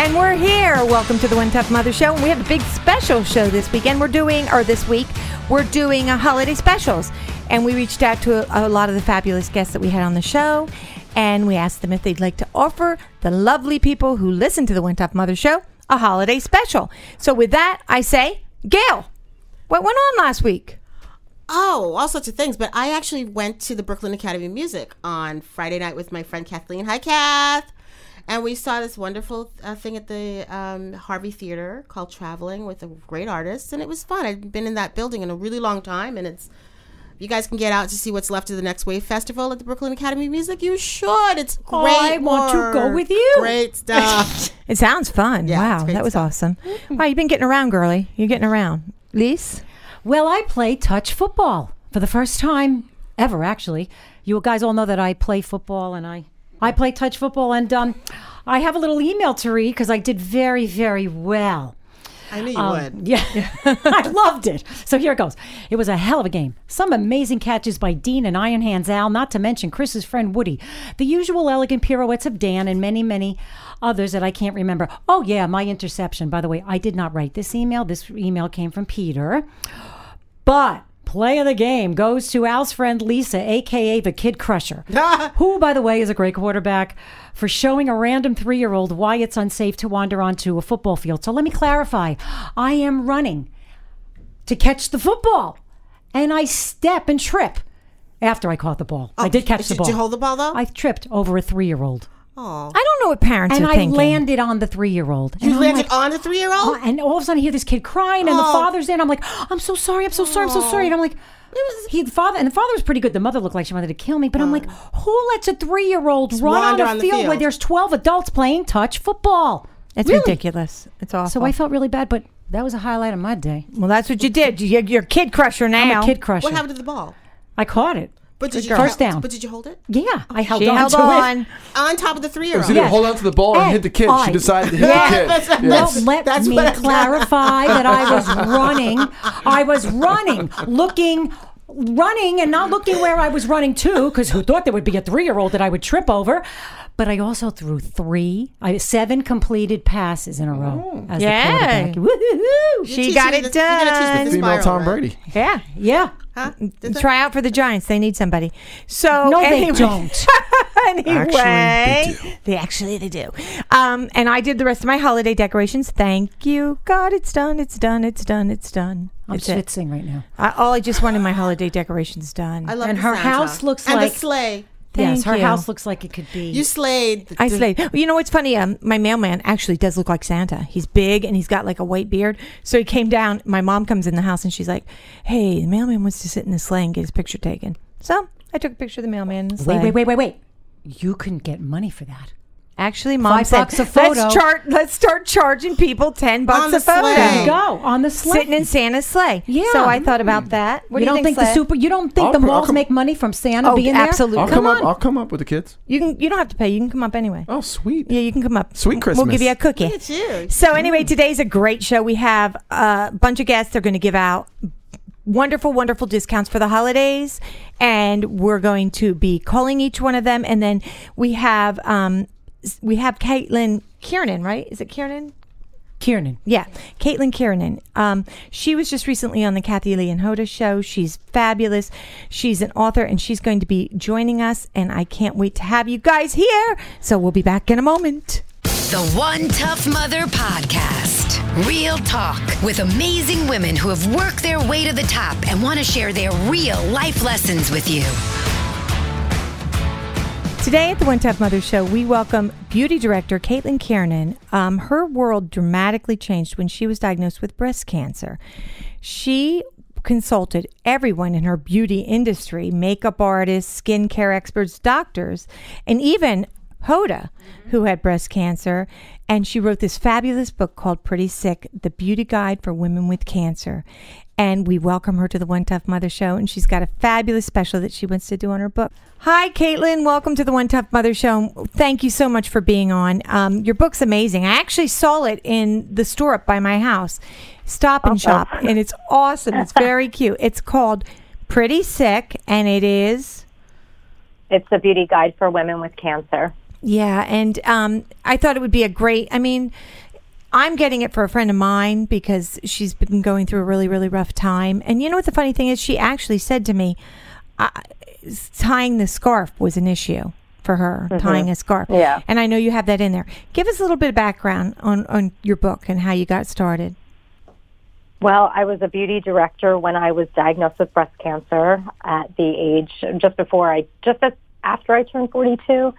And we're here. Welcome to the One Tough Mother Show. And we have a big special show this weekend. We're doing, or this week, we're doing a holiday specials. And we reached out to a, a lot of the fabulous guests that we had on the show. And we asked them if they'd like to offer the lovely people who listen to the One Tough Mother Show a holiday special. So with that, I say, Gail, what went on last week? Oh, all sorts of things. But I actually went to the Brooklyn Academy of Music on Friday night with my friend Kathleen. Hi, Kath. And we saw this wonderful uh, thing at the um, Harvey Theater called Traveling with a great artist. And it was fun. I'd been in that building in a really long time. And it's, you guys can get out to see what's left of the Next Wave Festival at the Brooklyn Academy of Music. You should. It's great. I want to go with you. Great stuff. It sounds fun. Yeah, wow, that was stuff. awesome. Wow, you've been getting around, girly. You're getting around. Lise? Well, I play touch football for the first time ever, actually. You guys all know that I play football and I, I play touch football. And um, I have a little email to read because I did very, very well. I knew you Um, would. Yeah, I loved it. So here it goes. It was a hell of a game. Some amazing catches by Dean and Iron Hands Al, not to mention Chris's friend Woody. The usual elegant pirouettes of Dan and many, many others that I can't remember. Oh, yeah, my interception. By the way, I did not write this email. This email came from Peter. But play of the game goes to Al's friend Lisa, aka the Kid Crusher, who, by the way, is a great quarterback, for showing a random three year old why it's unsafe to wander onto a football field. So let me clarify I am running to catch the football, and I step and trip after I caught the ball. I oh, did catch the Oh, Did ball. you hold the ball though? I tripped over a three year old. Oh. I don't know what parents are doing. And are I thinking. landed on the three year old. You landed on the three year old? Oh, and all of a sudden I hear this kid crying, and the Oh. father's in. I'm like, I'm so sorry, I'm so sorry, I'm so sorry. And I'm like, he the father and the father was pretty good. The mother looked like she wanted to kill me, but I'm like, uh. who lets a three year old run on a on the field, where there's 12 adults playing touch football? It's Really? ridiculous. It's awful. So I felt really bad, but that was a highlight of my day. well, that's what you did. You- You're a kid crusher now. I'm a kid crusher. What happened to the ball? I caught it. But did you First hel- down. But did you hold it Yeah, I held on. She on held to on. it. on top of the three year It was old? either Yes. hold on to the ball or And hit the kid. I- She decided to hit Yeah, the kid. that's- Yes. Well, let That's me what I- clarify that I was running. I was running, looking, running, and not looking where I was running to, because who thought there would be a three-year-old that I would trip over? But I also threw three, I, seven completed passes in a row oh. as Yeah. the quarterback. Woo-hoo-hoo. She Teach got me it the- you're gonna teach me done. the Female Tom? Brady. Yeah. Yeah. Huh? Did Try out for the Giants. They need somebody. So No, they don't. anyway, Actually, they actually they do. Um, and I did the rest of my holiday decorations. Thank you, God. It's done. It's done. It's done. It's done. I'm That's it. schwitzing right now. I, all I just wanted my holiday decorations done. I love And the her Santa. house looks and like- the sleigh. Yes, her you. house looks like it could be. You slayed. The, I the- slayed. Well, you know what's funny? Um, my mailman actually does look like Santa. He's big and he's got like a white beard. So he came down. My mom comes in the house and she's like, "Hey, the mailman wants to sit in the sleigh and get his picture taken." So I took a picture of the mailman in the sleigh. wait, wait, wait, wait, wait. You couldn't get money for that. Actually, mom Five said, bucks a photo. Let's chart. Let's start charging people ten bucks On the a photo. sleigh. Go on the sleigh. Sitting in Santa's sleigh. Yeah. So I thought about that. What you do you don't think, the Slay? super? You don't think I'll the pro- I'll malls come- make money from Santa Oh, being there? absolutely. I'll Come come, up. on. I'll come up with the kids. You can. You don't have to pay. You can come up anyway. Oh, sweet. Yeah, you can come up. Sweet Christmas. We'll give you a cookie. Look at you. So anyway, today's a great show. We have a bunch of guests. They're going to give out wonderful, wonderful discounts for the holidays, and we're going to be calling each one of them, and then we have um, s- we have Caitlin Kiernan, right? Is it Kiernan? Kiernan. Yeah, Caitlin Kiernan. Um, she was just recently on the Kathie Lee and Hoda show. She's fabulous. She's an author, and she's going to be joining us. And I can't wait to have you guys here. So we'll be back in a moment. The One Tough Mother Podcast. Real talk with amazing women who have worked their way to the top and want to share their real life lessons with you. Today at the One Tough Mother Show, we welcome beauty director Caitlin Kiernan. Um, her world dramatically changed when she was diagnosed with breast cancer. She consulted everyone in her beauty industry makeup artists, skincare experts, doctors, and even Hoda, who had breast cancer. And she wrote this fabulous book called Pretty Sick The Beauty Guide for Women with Cancer. And we welcome her to the One Tough Mother Show. And she's got a fabulous special that she wants to do on her book. Hi, Caitlin. Welcome to the One Tough Mother Show. Thank you so much for being on. Um, your book's amazing. I actually saw it in the store up by my house, Stop and Shop, and it's awesome. It's very cute. It's called Pretty Sick, and it is. It's a beauty guide for women with cancer. Yeah, and um, I thought it would be a great. I mean, I'm getting it for a friend of mine because she's been going through a really, really rough time. And you know what the funny thing is? She actually said to me, uh, tying the scarf was an issue for her, tying a scarf. Yeah. And I know you have that in there. Give us a little bit of background on, on your book and how you got started. Well, I was a beauty director when I was diagnosed with breast cancer at the age just before I, just after I turned 42.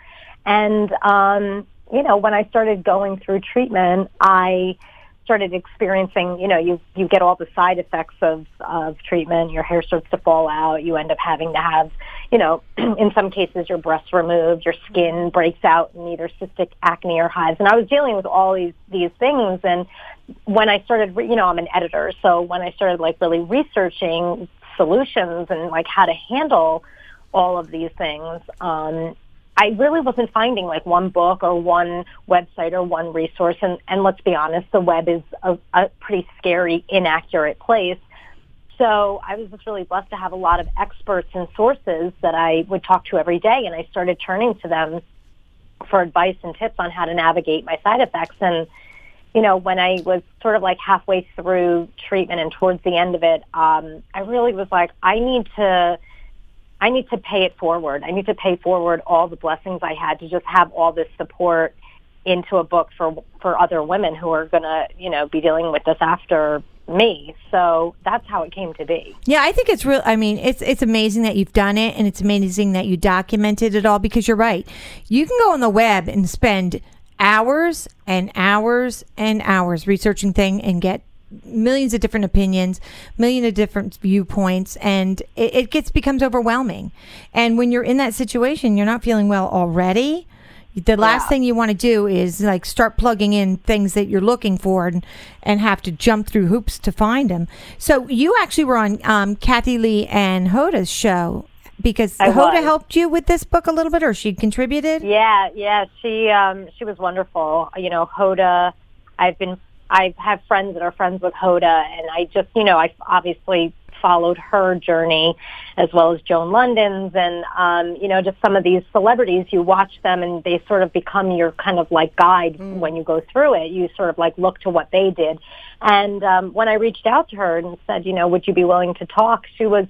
And, um, you know, when I started going through treatment, I started experiencing, you know, you, you get all the side effects of, of treatment. Your hair starts to fall out. You end up having to have, you know, in some cases your breasts removed, your skin breaks out in either cystic acne or hives. And I was dealing with all these, these things. And when I started, you know, I'm an editor. So when I started like really researching solutions and like how to handle all of these things, um, I really wasn't finding like one book or one website or one resource. And, and let's be honest, the web is a, a pretty scary, inaccurate place. So I was just really blessed to have a lot of experts and sources that I would talk to every day. And I started turning to them for advice and tips on how to navigate my side effects. And, you know, when I was sort of like halfway through treatment and towards the end of it, um, I really was like, I need to, I need to pay it forward. I need to pay forward all the blessings I had to just have all this support into a book for for other women who are going to, you know, be dealing with this after me. So that's how it came to be. Yeah, I think it's real. I mean, it's it's amazing that you've done it, and it's amazing that you documented it all. Because you're right, you can go on the web and spend hours and hours and hours researching thing and get millions of different opinions, million of different viewpoints, and it, it gets becomes overwhelming. And when you're in that situation, you're not feeling well already. The last Yeah. thing you want to do is like start plugging in things that you're looking for and, and have to jump through hoops to find them. So you actually were on um, Kathie Lee and Hoda's show because I Hoda was. helped you with this book a little bit, or she contributed. Yeah, yeah, she um she was wonderful. You know, Hoda, I've been I have friends that are friends with Hoda and I just, you know, I obviously followed her journey as well as Joan Lunden's and um you know, just some of these celebrities you watch them and they sort of become your kind of like guide when you go through it. You sort of like look to what they did. And um when I reached out to her and said, you know, would you be willing to talk? She was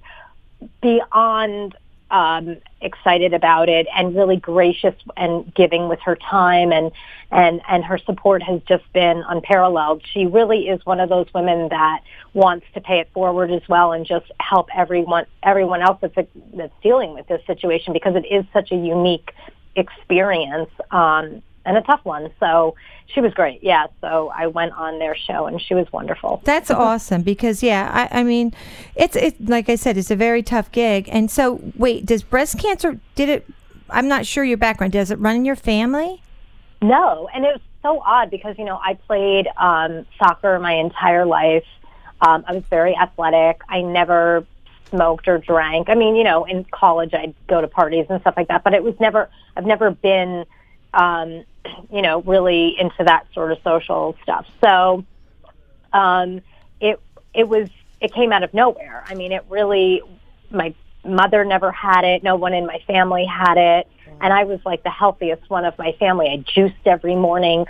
beyond um, excited about it and really gracious and giving with her time and and and her support has just been unparalleled. She really is one of those women that wants to pay it forward as well and just help everyone everyone else that's that's dealing with this situation because it is such a unique experience um, and a tough one. So she was great. Yeah. So I went on their show and she was wonderful. That's awesome because yeah, I, I mean, it's it like I said, it's a very tough gig. And so, wait, does breast cancer did it? I'm not sure your background. Does it run in your family? No, and it was so odd because you know I played um, soccer my entire life. Um, I was very athletic. I never smoked or drank. I mean, you know, in college I'd go to parties and stuff like that, but it was never. I've never been, um, you know, really into that sort of social stuff. So, um, it it was it came out of nowhere. I mean, it really, my mother never had it. No one in my family had it. And I was like the healthiest one of my family. I juiced every morning.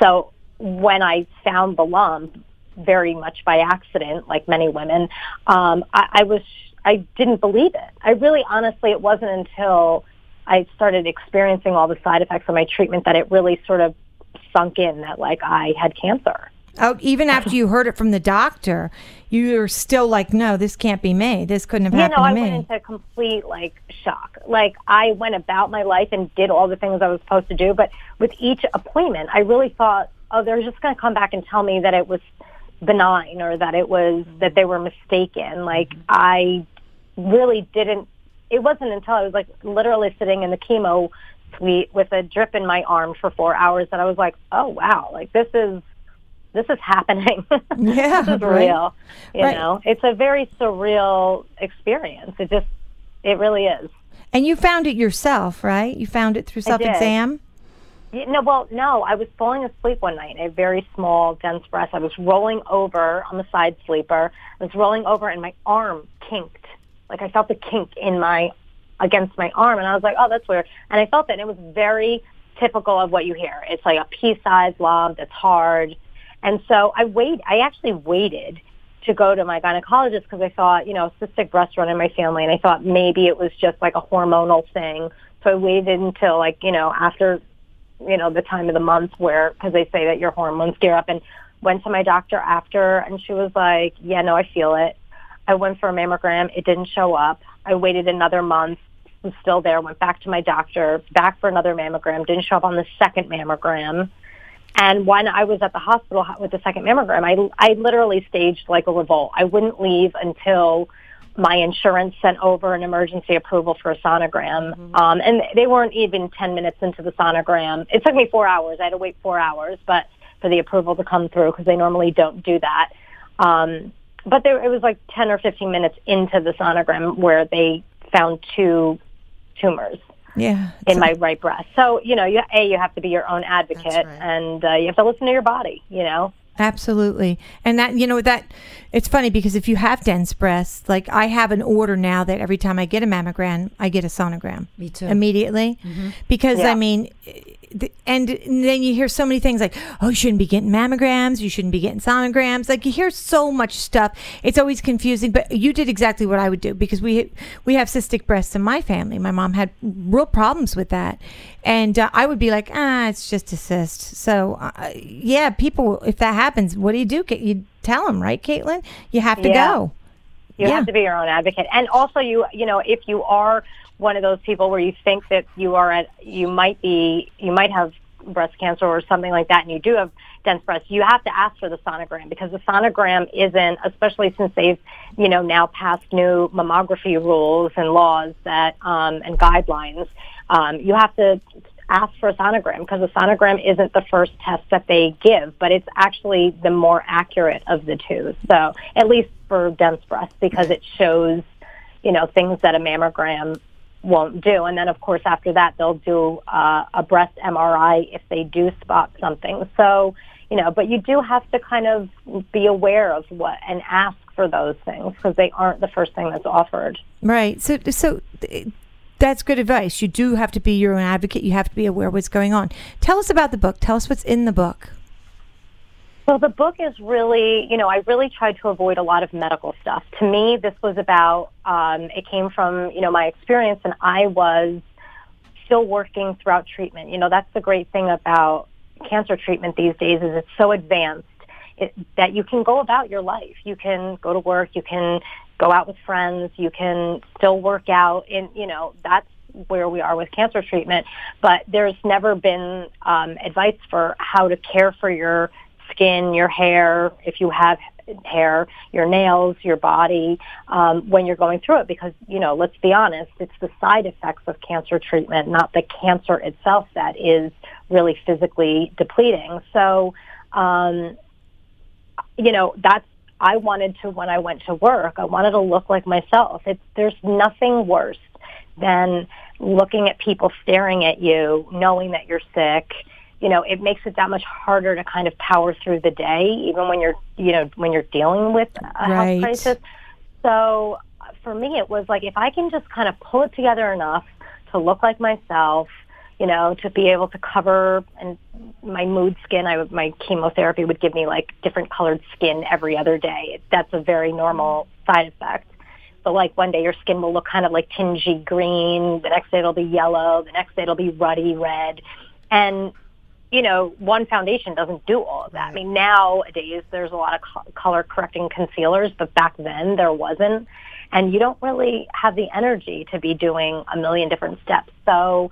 So when I found the lump, very much by accident, like many women, um, I, I was, I didn't believe it. I really, honestly, it wasn't until I started experiencing all the side effects of my treatment that it really sort of sunk in that like I had cancer. Oh, even after you heard it from the doctor, you were still like, "No, this can't be me. This couldn't have You happened know, to I went into complete like shock. Like I went about my life and did all the things I was supposed to do, but with each appointment, I really thought, oh, they're just going to come back and tell me that it was benign or that it was that they were mistaken. Like I really didn't. It wasn't until I was like literally sitting in the chemo suite with a drip in my arm for four hours that I was like, oh wow, like this is this is happening. Yeah, this is right. real. You Right. know, it's a very surreal experience. It just, it really is. and you found it yourself, right? You found it through self-exam. You no, well, no. I was falling asleep one night. in A very small, dense breath. I was rolling over on the side sleeper. I was rolling over, and my arm kinked. Like I felt the kink in my against my arm, and I was like, "Oh, that's weird." And I felt it. And it was very typical of what you hear. It's like a pea-sized lump. It's hard, and so I wait. I actually waited to go to my gynecologist because I thought, you know, cystic breast run in my family, and I thought maybe it was just like a hormonal thing. So I waited until like you know after you know, the time of the month where, because they say that your hormones gear up and went to my doctor after and she was like, yeah, no, I feel it. I went for a mammogram. It didn't show up. I waited another month, It was still there, went back to my doctor, back for another mammogram, didn't show up on the second mammogram. And when I was at the hospital with the second mammogram, I, I literally staged like a revolt. I wouldn't leave until my insurance sent over an emergency approval for a sonogram. Um, and they weren't even 10 minutes into the sonogram. It took me four hours. I had to wait four hours, but for the approval to come through because they normally don't do that. Um, but there, it was like 10 or 15 minutes into the sonogram where they found two tumors Yeah. in my right breast. So, you know, you, A, you have to be your own advocate right. and uh, you have to listen to your body, you know? Absolutely. And that, you know, that it's funny because if you have dense breasts, like I have an order now that every time I get a mammogram, I get a sonogram. Me too. Immediately. Because, Yeah. I mean, the- and then you hear so many things like, oh, you shouldn't be getting mammograms, you shouldn't be getting sonograms. Like you hear so much stuff. It's always confusing, but you did exactly what I would do because we we have cystic breasts in my family. My mom had real problems with that, and uh, I would be like, ah, it's just a cyst. So uh, yeah, people, if that happens, what do you do? You tell them, right, Caitlin? You have to Yeah. go. You Yeah. have to be your own advocate. And also you you know, if you are one of those people where you think that you are at you might be you might have breast cancer or something like that and you do have dense breasts, you have to ask for the sonogram because the sonogram isn't especially since they've, you know, now passed new mammography rules and laws that um and guidelines. Um you have to ask for a sonogram because a sonogram isn't the first test that they give, but it's actually the more accurate of the two. So at least for dense breasts because it shows, you know, things that a mammogram won't do. And then of course after that they'll do uh, a breast MRI if they do spot something. So, you know, but you do have to kind of be aware of what and ask for those things because they aren't the first thing that's offered. Right. So, so th- that's good advice. You do have to be your own advocate. You have to be aware of what's going on. Tell us about the book. Tell us what's in the book. So the book is really, you know, I really tried to avoid a lot of medical stuff. To me, this was about, um, it came from, you know, my experience and I was still working throughout treatment. You know, that's the great thing about cancer treatment these days is it's so advanced it, that you can go about your life. You can go to work, you can go out with friends, you can still work out and, you know, that's where we are with cancer treatment. But there's never been um, advice for how to care for your skin, your hair, if you have hair, your nails, your body, um, when you're going through it. Because, you know, let's be honest, it's the side effects of cancer treatment, not the cancer itself that is really physically depleting. So, um, you know, that's, I wanted to, when I went to work, I wanted to look like myself. It's, there's nothing worse than looking at people staring at you, knowing that you're sick, you know, it makes it that much harder to kind of power through the day, even when you're, you know, when you're dealing with a Right. health crisis. So for me, it was like if I can just kind of pull it together enough to look like myself, you know, to be able to cover and my mood skin. I would, my chemotherapy would give me like different colored skin every other day. That's a very normal side effect. So like one day your skin will look kind of like tingy green, the next day it'll be yellow, the next day it'll be ruddy red. And you know, one foundation doesn't do all of that. I mean, nowadays there's a lot of co- color correcting concealers, but back then there wasn't. And you don't really have the energy to be doing a million different steps. So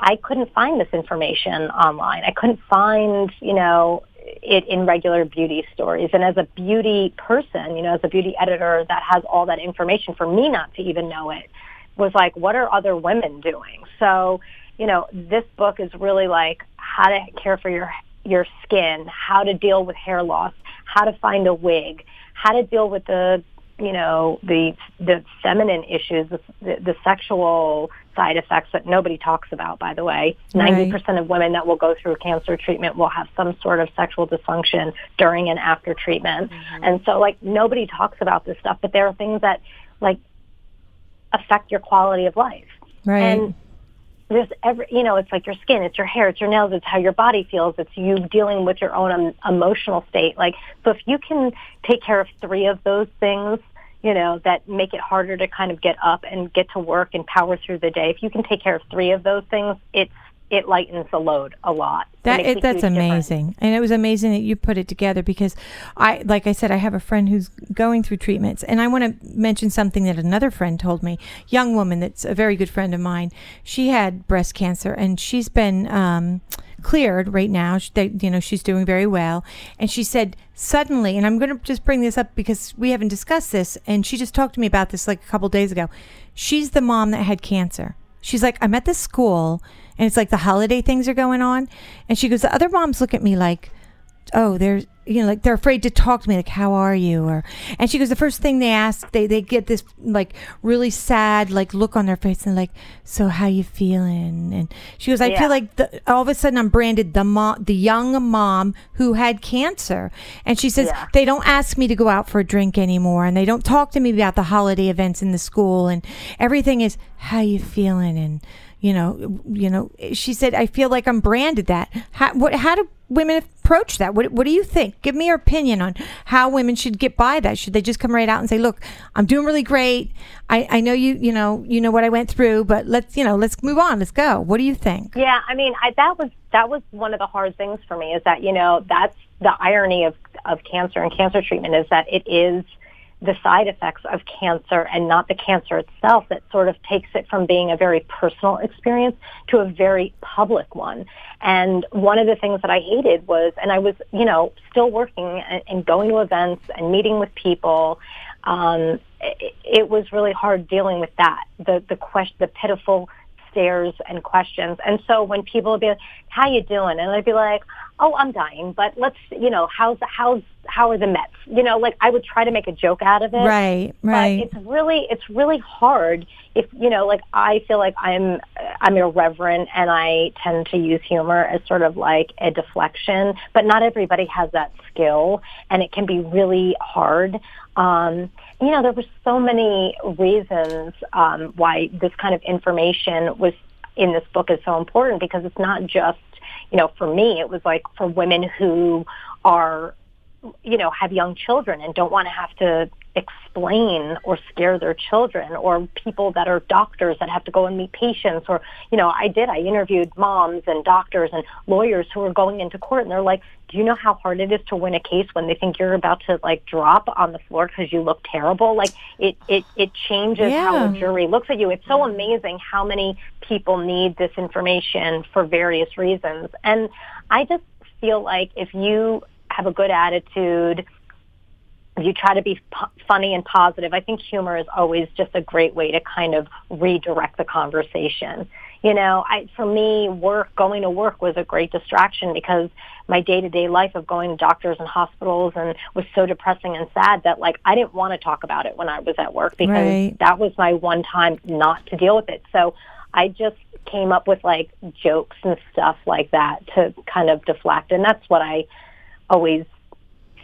I couldn't find this information online. I couldn't find, you know, it in regular beauty stories. And as a beauty person, you know, as a beauty editor that has all that information for me not to even know it was like, what are other women doing? So, you know, this book is really like how to care for your your skin, how to deal with hair loss, how to find a wig, how to deal with the you know the the feminine issues, the, the, sexual side effects that nobody talks about. By the way, ninety percent of women that will go through cancer treatment will have some sort of sexual dysfunction during and after treatment, mm-hmm. and so like nobody talks about this stuff. But there are things that like affect your quality of life. Right. And there's every, you know, it's like your skin, it's your hair, it's your nails, it's how your body feels, it's you dealing with your own um, emotional state. Like, so if you can take care of three of those things, you know, that make it harder to kind of get up and get to work and power through the day. If you can take care of three of those things, it's it lightens the load a lot. That a it, that's huge difference. amazing, and it was amazing that you put it together because I, like I said, I have a friend who's going through treatments, and I want to mention something that another friend told me. Young woman that's a very good friend of mine. She had breast cancer, and she's been um, cleared right now. She, they, you know, she's doing very well, and she said suddenly, and I'm going to just bring this up because we haven't discussed this, and she just talked to me about this like a couple days ago. She's the mom that had cancer. She's like, I'm at this school and it's like the holiday things are going on. And she goes, the other moms look at me like, oh, they're, you know, like they're afraid to talk to me, like, how are you? Or, and she goes, the first thing they ask, they, they get this like really sad, like look on their face and like, so how you feeling? And she goes, I Yeah. feel like the, all of a sudden I'm branded the mom, the young mom who had cancer. And she says, Yeah. they don't ask me to go out for a drink anymore. And they don't talk to me about the holiday events in the school. And everything is, how you feeling? And, you know, you know, she said, I feel like I'm branded that. How, what, how do women approach that? What, what do you think? Give me your opinion on how women should get by that. Should they just come right out and say, look, I'm doing really great. I, I know you, you know, you know what I went through, but let's, you know, let's move on. Let's go. What do you think? Yeah, I mean, I, that was that was one of the hard things for me is that you know that's the irony of of cancer and cancer treatment is that it is the side effects of cancer and not the cancer itself that sort of takes it from being a very personal experience to a very public one. And one of the things that I hated was, and I was, you know, still working and, and going to events and meeting with people. Um, it, it was really hard dealing with that. The the question, the pitiful stares and questions. And so when people would be like, "How you doing?" and I'd be like, "Oh, I'm dying, but let's, you know, how's how's how are the Mets?" You know, like I would try to make a joke out of it. Right, right. But it's really it's really hard if you know, like I feel like I'm I'm irreverent and I tend to use humor as sort of like a deflection, but not everybody has that skill, and it can be really hard. Um, you know, there were so many reasons um, why this kind of information was in this book is so important because it's not just, you know, for me, it was like for women who are, you know, have young children and don't want to have to explain or scare their children or people that are doctors that have to go and meet patients or you know I did I interviewed moms and doctors and lawyers who are going into court and they're like do you know how hard it is to win a case when they think you're about to like drop on the floor because you look terrible? Like it it it changes how a jury looks at you. It's so amazing how many people need this information for various reasons. And I just feel like if you have a good attitude if you try to be po- funny and positive, I think humor is always just a great way to kind of redirect the conversation. You know, I, for me, work, going to work was a great distraction because my day-to-day life of going to doctors and hospitals and was so depressing and sad that like I didn't want to talk about it when I was at work because Right. that was my one time not to deal with it. So I just came up with like jokes and stuff like that to kind of deflect. And that's what I always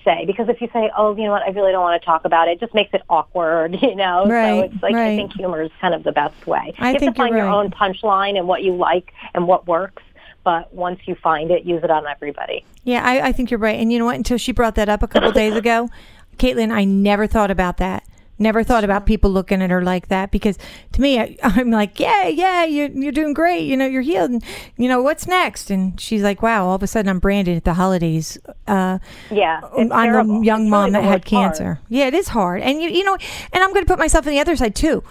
say because if you say, "Oh, you know what, I really don't want to talk about it," it just makes it awkward, you know. Right, so it's like right. I think humor is kind of the best way. I you have think to find you're your right. own punchline and what you like and what works. But once you find it, use it on everybody. Yeah, I, I think you're right. And you know what? Until she brought that up a couple days ago, Caitlin, I never thought about that. Never thought about people looking at her like that because to me, I, I'm like, yeah, yeah, you're, you're doing great. You know, you're healed. And, you know, what's next? And she's like, wow, all of a sudden I'm branded at the holidays. Uh, Yeah, I'm terrible. the young It's mom really that had cancer. Yeah, it is hard. And you, you know, and I'm going to put myself on the other side too.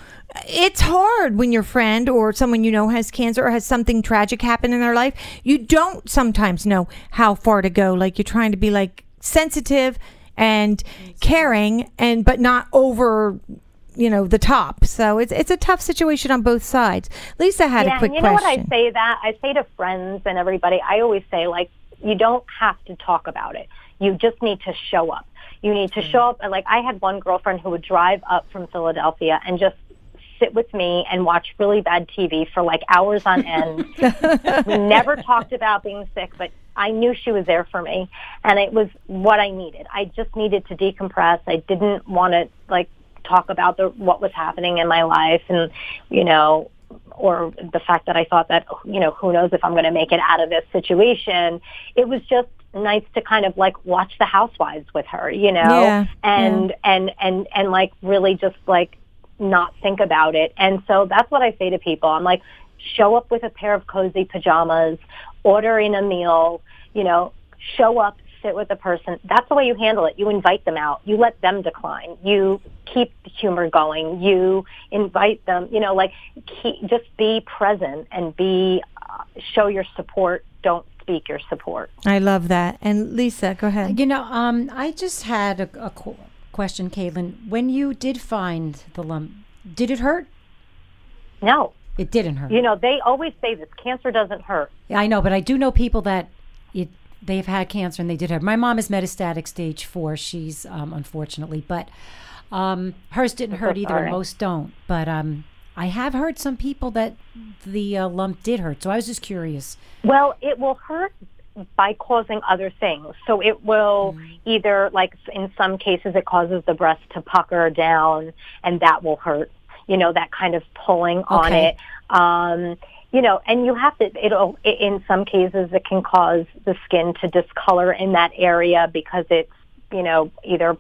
It's hard when your friend or someone you know has cancer or has something tragic happen in their life. You don't sometimes know how far to go. Like you're trying to be like sensitive and caring and but not over you know the top. So it's it's a tough situation on both sides. Lisa had yeah, a quick and you know question. what I say that I say to friends and everybody. I always say like you don't have to talk about it. You just need to show up. You need to mm. show up. And like I had one girlfriend who would drive up from Philadelphia and just sit with me and watch really bad TV for like hours on end. we never talked about being sick, but I knew she was there for me, and it was what I needed. I just needed to decompress. I didn't want to like talk about the what was happening in my life, and you know, or the fact that I thought that you know, who knows if I'm going to make it out of this situation. It was just nice to kind of like watch the housewives with her, you know, Yeah, and and and and like really just like not think about it. And so that's what I say to people. I'm like, show up with a pair of cozy pajamas, order in a meal, you know, show up, sit with the person. That's the way you handle it. You invite them out. You let them decline. You keep the humor going. You invite them, you know, like keep, just be present and be, uh, show your support. Don't speak your support. I love that. And Lisa, go ahead. You know, um, I just had a, a qu- question, Caitlin. When you did find the lump, did it hurt? No, It didn't hurt. you know, they always say this cancer doesn't hurt. Yeah, I know, but I do know people that it they've had cancer and they did have. My mom is metastatic stage four. She's um, unfortunately, but um, hers didn't hurt either, and most don't. But um, I have heard some people that the uh, lump did hurt. So I was just curious. Well, it will hurt by causing other things. So it will either, like in some cases, it causes the breast to pucker down, and that will hurt. You know, that kind of pulling on it. Um, you know, and you have to. It'll. In some cases, it can cause the skin to discolor in that area because it's, you know, either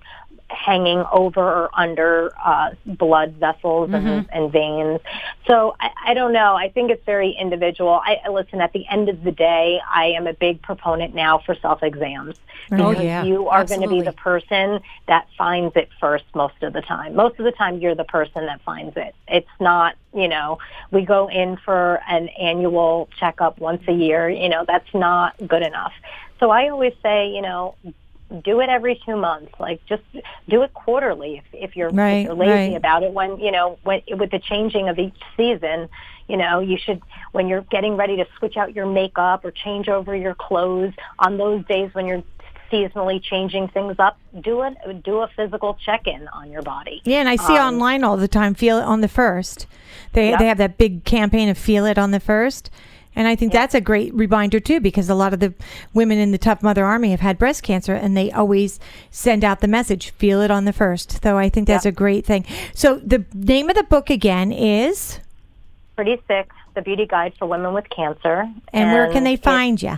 hanging over or under uh, blood vessels and, and veins. So I, I don't know. I think it's very individual. I I- listen. At the end of the day, I am a big proponent now for self exams. Oh, Because yeah. you are going to be the person that finds it first most of the time. Most of the time, you're the person that finds it. It's not, you know, we go in for an annual checkup once a year. You know, that's not good enough. So I always say, you know, do it every two months. Like just do it quarterly if, if you're Right, if you're lazy right. about it. When you know when with the changing of each season, you know you should when you're getting ready to switch out your makeup or change over your clothes on those days when you're seasonally changing things up. Do it. Do a physical check in on your body. Yeah, and I see Um, online all the time. Feel it on the first. They Yep. they have that big campaign of feel it on the first, and I think that's a great reminder too because a lot of the women in the Tough Mother Army have had breast cancer, and they always send out the message feel it on the first. So I think that's a great thing. So the name of the book again is, Pretty sick. The beauty guide for women with cancer. and, where can they find you?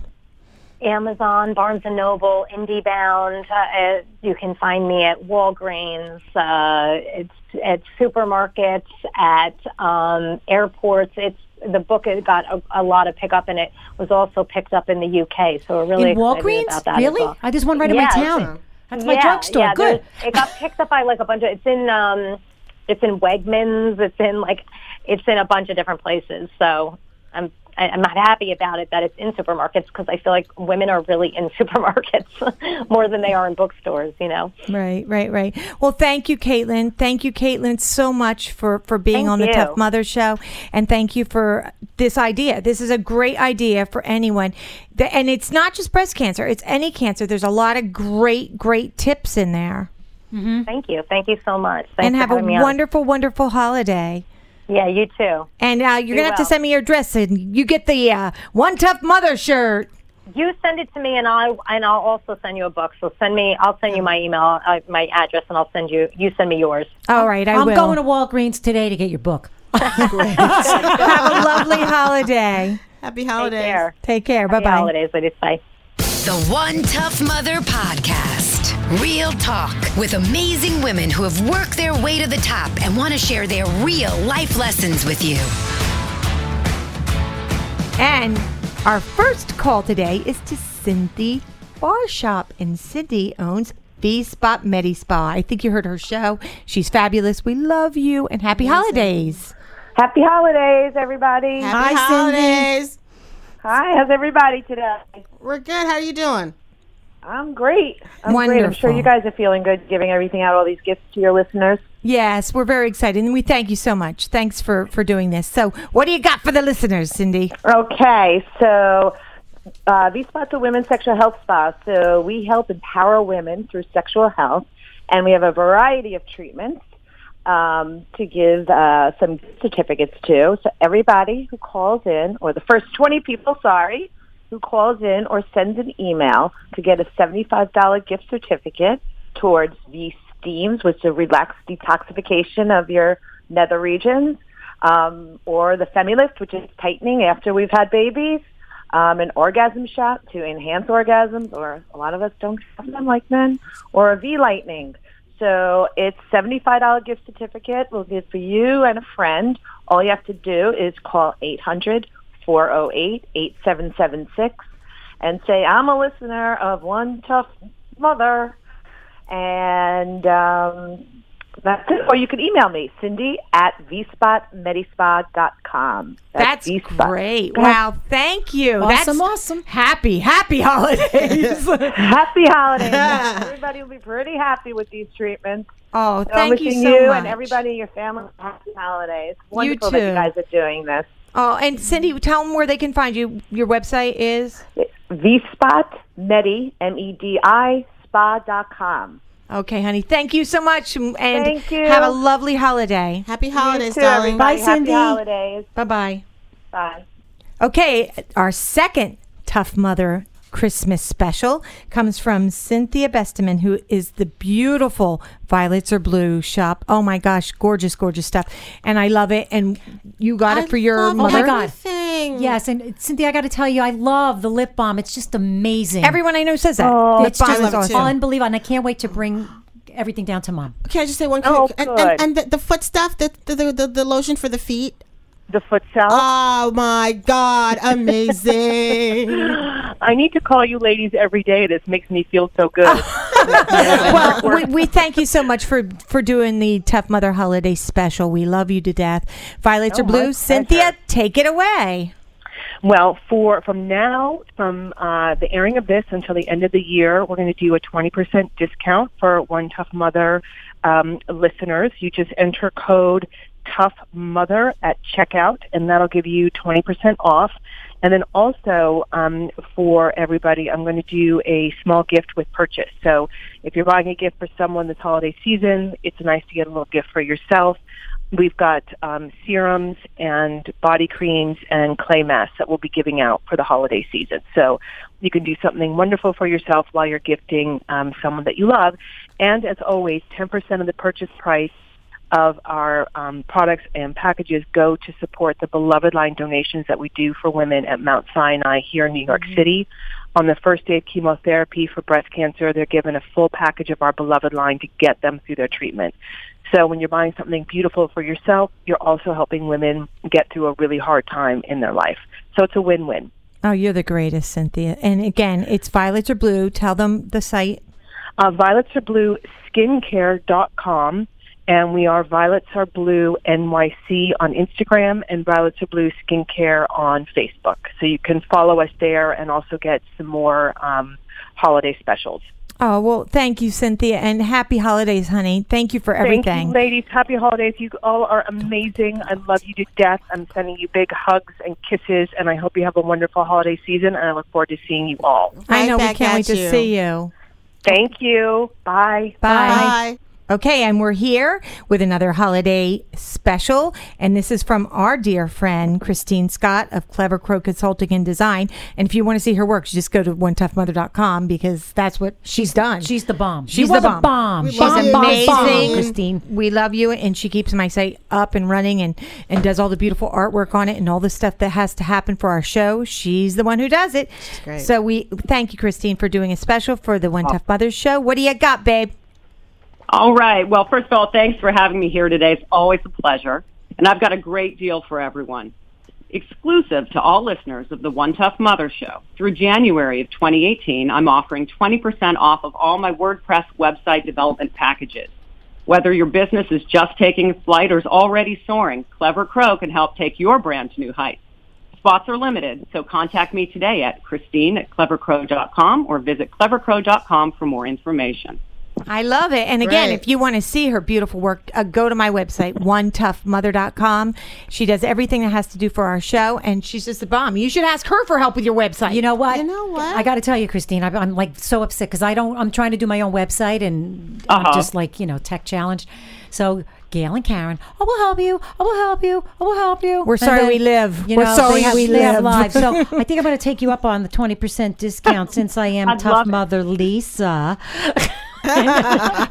Amazon, Barnes and Noble, IndieBound. Uh, you can find me at Walgreens. Uh, it's at supermarkets, at um, airports. It's the book got a, a lot of pickup, and it was also picked up in the UK. So we're really in excited Walgreens, about that. really? well. I just one right in my town. That's my yeah, drugstore. yeah, Good. It got picked up by like a bunch of. It's in. um It's in Wegmans. It's in like. It's in a bunch of different places. So I'm. I- I'm not happy about it that it's in supermarkets because I feel like women are really in supermarkets more than they are in bookstores. You know. Right, right, right. Well, thank you, Caitlin. Thank you, Caitlin, so much for for being Thank on the. Tough Mother Show, and thank you for this idea. This is a great idea for anyone, and it's not just breast cancer; it's any cancer. There's a lot of great, great tips in there. Mm-hmm. Thank you. Thank you so much. Thanks and have a wonderful, wonderful holiday. Yeah, you too. And uh, you're going to have to send me your address and you get the uh, One Tough Mother shirt. You send it to me, and I and I'll also send you a book. So send me. I'll send you my email, uh, my address, and I'll send you. You send me yours. All right, I I'm will. going to Walgreens today to get your book. have a lovely holiday. Happy Take care. Take care. Bye Happy bye. holidays, ladies. Bye. The One Tough Mother Podcast. Real talk with amazing women who have worked their way to the top and want to share their real life lessons with you. And our first call today is to Cindy Barshop, and Cindy owns V Spot Medi Spa. I think you heard her show. She's fabulous. We love you and happy holidays. Happy holidays, everybody. Happy Hi, Cindy. holidays. Hi, how's everybody today? We're good. How are you doing? I'm great. I'm great. I'm sure you guys are feeling good giving everything out, all these gifts to your listeners. Yes, we're very excited, and we thank you so much. Thanks for for doing this. So, what do you got for the listeners, Cindy? Okay, so uh, these spots are women's sexual health spas. So we help empower women through sexual health, and we have a variety of treatments um, to give uh, some certificates to. So everybody who calls in, or the first 20 people, sorry, who calls in or sends an email to get a $75 gift certificate towards the steams, which is relaxed detoxification of your nether regions, um, or the Femilift, which is tightening after we've had babies, um, an orgasm shot to enhance orgasms, or a lot of us don't have them like men, or a V-lightning. So it's $75 gift certificate. We'll give for you and a friend. All you have to do is call 800-408-8776 and say, I'm a listener of One Tough Mother. And um, that's it. Or you can email me, Cindy at vspotmedispa.com. That's V-Spot. great. Wow, thank you. Awesome, That's awesome. Happy, happy holidays. Happy holidays. Everybody will be pretty happy with these treatments. oh, So I'm thank you wishing so you much. and everybody in your family happy holidays. Wonderful too. that you guys are doing this. Oh, and Cindy, tell them where they can find you. Your website is vspot medi m-e-d-i spa.com okay, honey. Thank you so much, and Thank you. have a lovely holiday. Happy holidays, too, darling. everybody. Bye, Cindy. happy holidays Bye bye. bye Okay, our second Tough Mother Christmas special comes from Cynthia Besteman, who is the beautiful Violets Are Blue shop. Oh my gosh, gorgeous, gorgeous stuff. And I love it. And you got I it for your love mother. Oh my God. everything. Yes, and Cynthia, I got to tell you, I love the lip balm. It's just amazing. Everyone I know says that. Oh, it's balm just it awesome. unbelievable, and I can't wait to bring everything down to mom. Can I just say one oh, quick? Oh, and, good. and, and the, the foot stuff, the, the, the, the, the lotion for the feet. The foot Oh my God, amazing. I need to call you ladies every day. This makes me feel so good. well, we, we thank you so much for for doing the Tough Mother Holiday Special. We love you to death. Violets Oh, are blue. Cynthia, take it away. well, for from now, from uh, the airing of this until the end of the year, we're going to do a 20% discount for One Tough Mother um, listeners. You just enter code Tough Mother at checkout, and that'll give you 20% off. And then also um, for everybody, I'm going to do a small gift with purchase. So if you're buying a gift for someone this holiday season, it's nice to get a little gift for yourself. We've got um, serums and body creams and clay masks that we'll be giving out for the holiday season. So you can do something wonderful for yourself while you're gifting um, someone that you love. And as always, 10% of the purchase price of our um, products and packages go to support the beloved line donations that we do for women at Mount Sinai here in New York City. On the first day of chemotherapy for breast cancer, they're given a full package of our beloved line to get them through their treatment. So when you're buying something beautiful for yourself, you're also helping women get through a really hard time in their life. So it's a win-win. Oh, you're the greatest, Cynthia. And again, it's Violets are blue. Tell them the site. Uh, Violets are Blue Skincare.com. And we are Violets Are Blue NYC on Instagram and Violets Are Blue Skincare on Facebook. So you can follow us there and also get some more um, holiday specials. Oh, well, thank you, Cynthia, and happy holidays, honey. Thank you for everything. Thank you, ladies. Happy holidays. You all are amazing. I love you to death. I'm sending you big hugs and kisses, and I hope you have a wonderful holiday season, and I look forward to seeing you all. I know we can't at wait to see you. Thank you. Bye. Bye. Bye. Okay, and we're here with another holiday special. And this is from our dear friend, Christine Scott of Clever Crow Consulting and Design. And if you want to see her work, just go to onetoughmother.com because that's what she's done. She's the bomb. She's she the bomb. bomb. She's bomb, amazing, bomb, Christine. We love you, and she keeps my site up and running, and and does all the beautiful artwork on it, and all the stuff that has to happen for our show. She's the one who does it. So we thank you, Christine, for doing a special for the One Tough Mother show. What do you got, babe? All right. Well, first of all, thanks for having me here today. It's always a pleasure. And I've got a great deal for everyone. Exclusive to all listeners of the One Tough Mother Show, through January of 2018, I'm offering 20% off of all my WordPress website development packages. Whether your business is just taking flight or is already soaring, Clever Crow can help take your brand to new heights. Spots are limited, so contact me today at Christine at clevercrow.com or visit clevercrow.com for more information. I love it. And again, Great. if you want to see her beautiful work, uh, go to my website, onetoughmother.com. She does everything that has to do for our show, and she's just a bomb. You should ask her for help with your website. You know what? You know what? I got to tell you, Christine, I'm, I'm like so upset because I don't. I'm trying to do my own website and Uh-huh. I'm just like you know tech challenged. So Gail and Karen, I will help you. I will help you. I will help you. We're And sorry we live. You We're sorry have, we they have live. So I think I'm going to take you up on the 20 percent discount since I am I'd tough love it. mother Lisa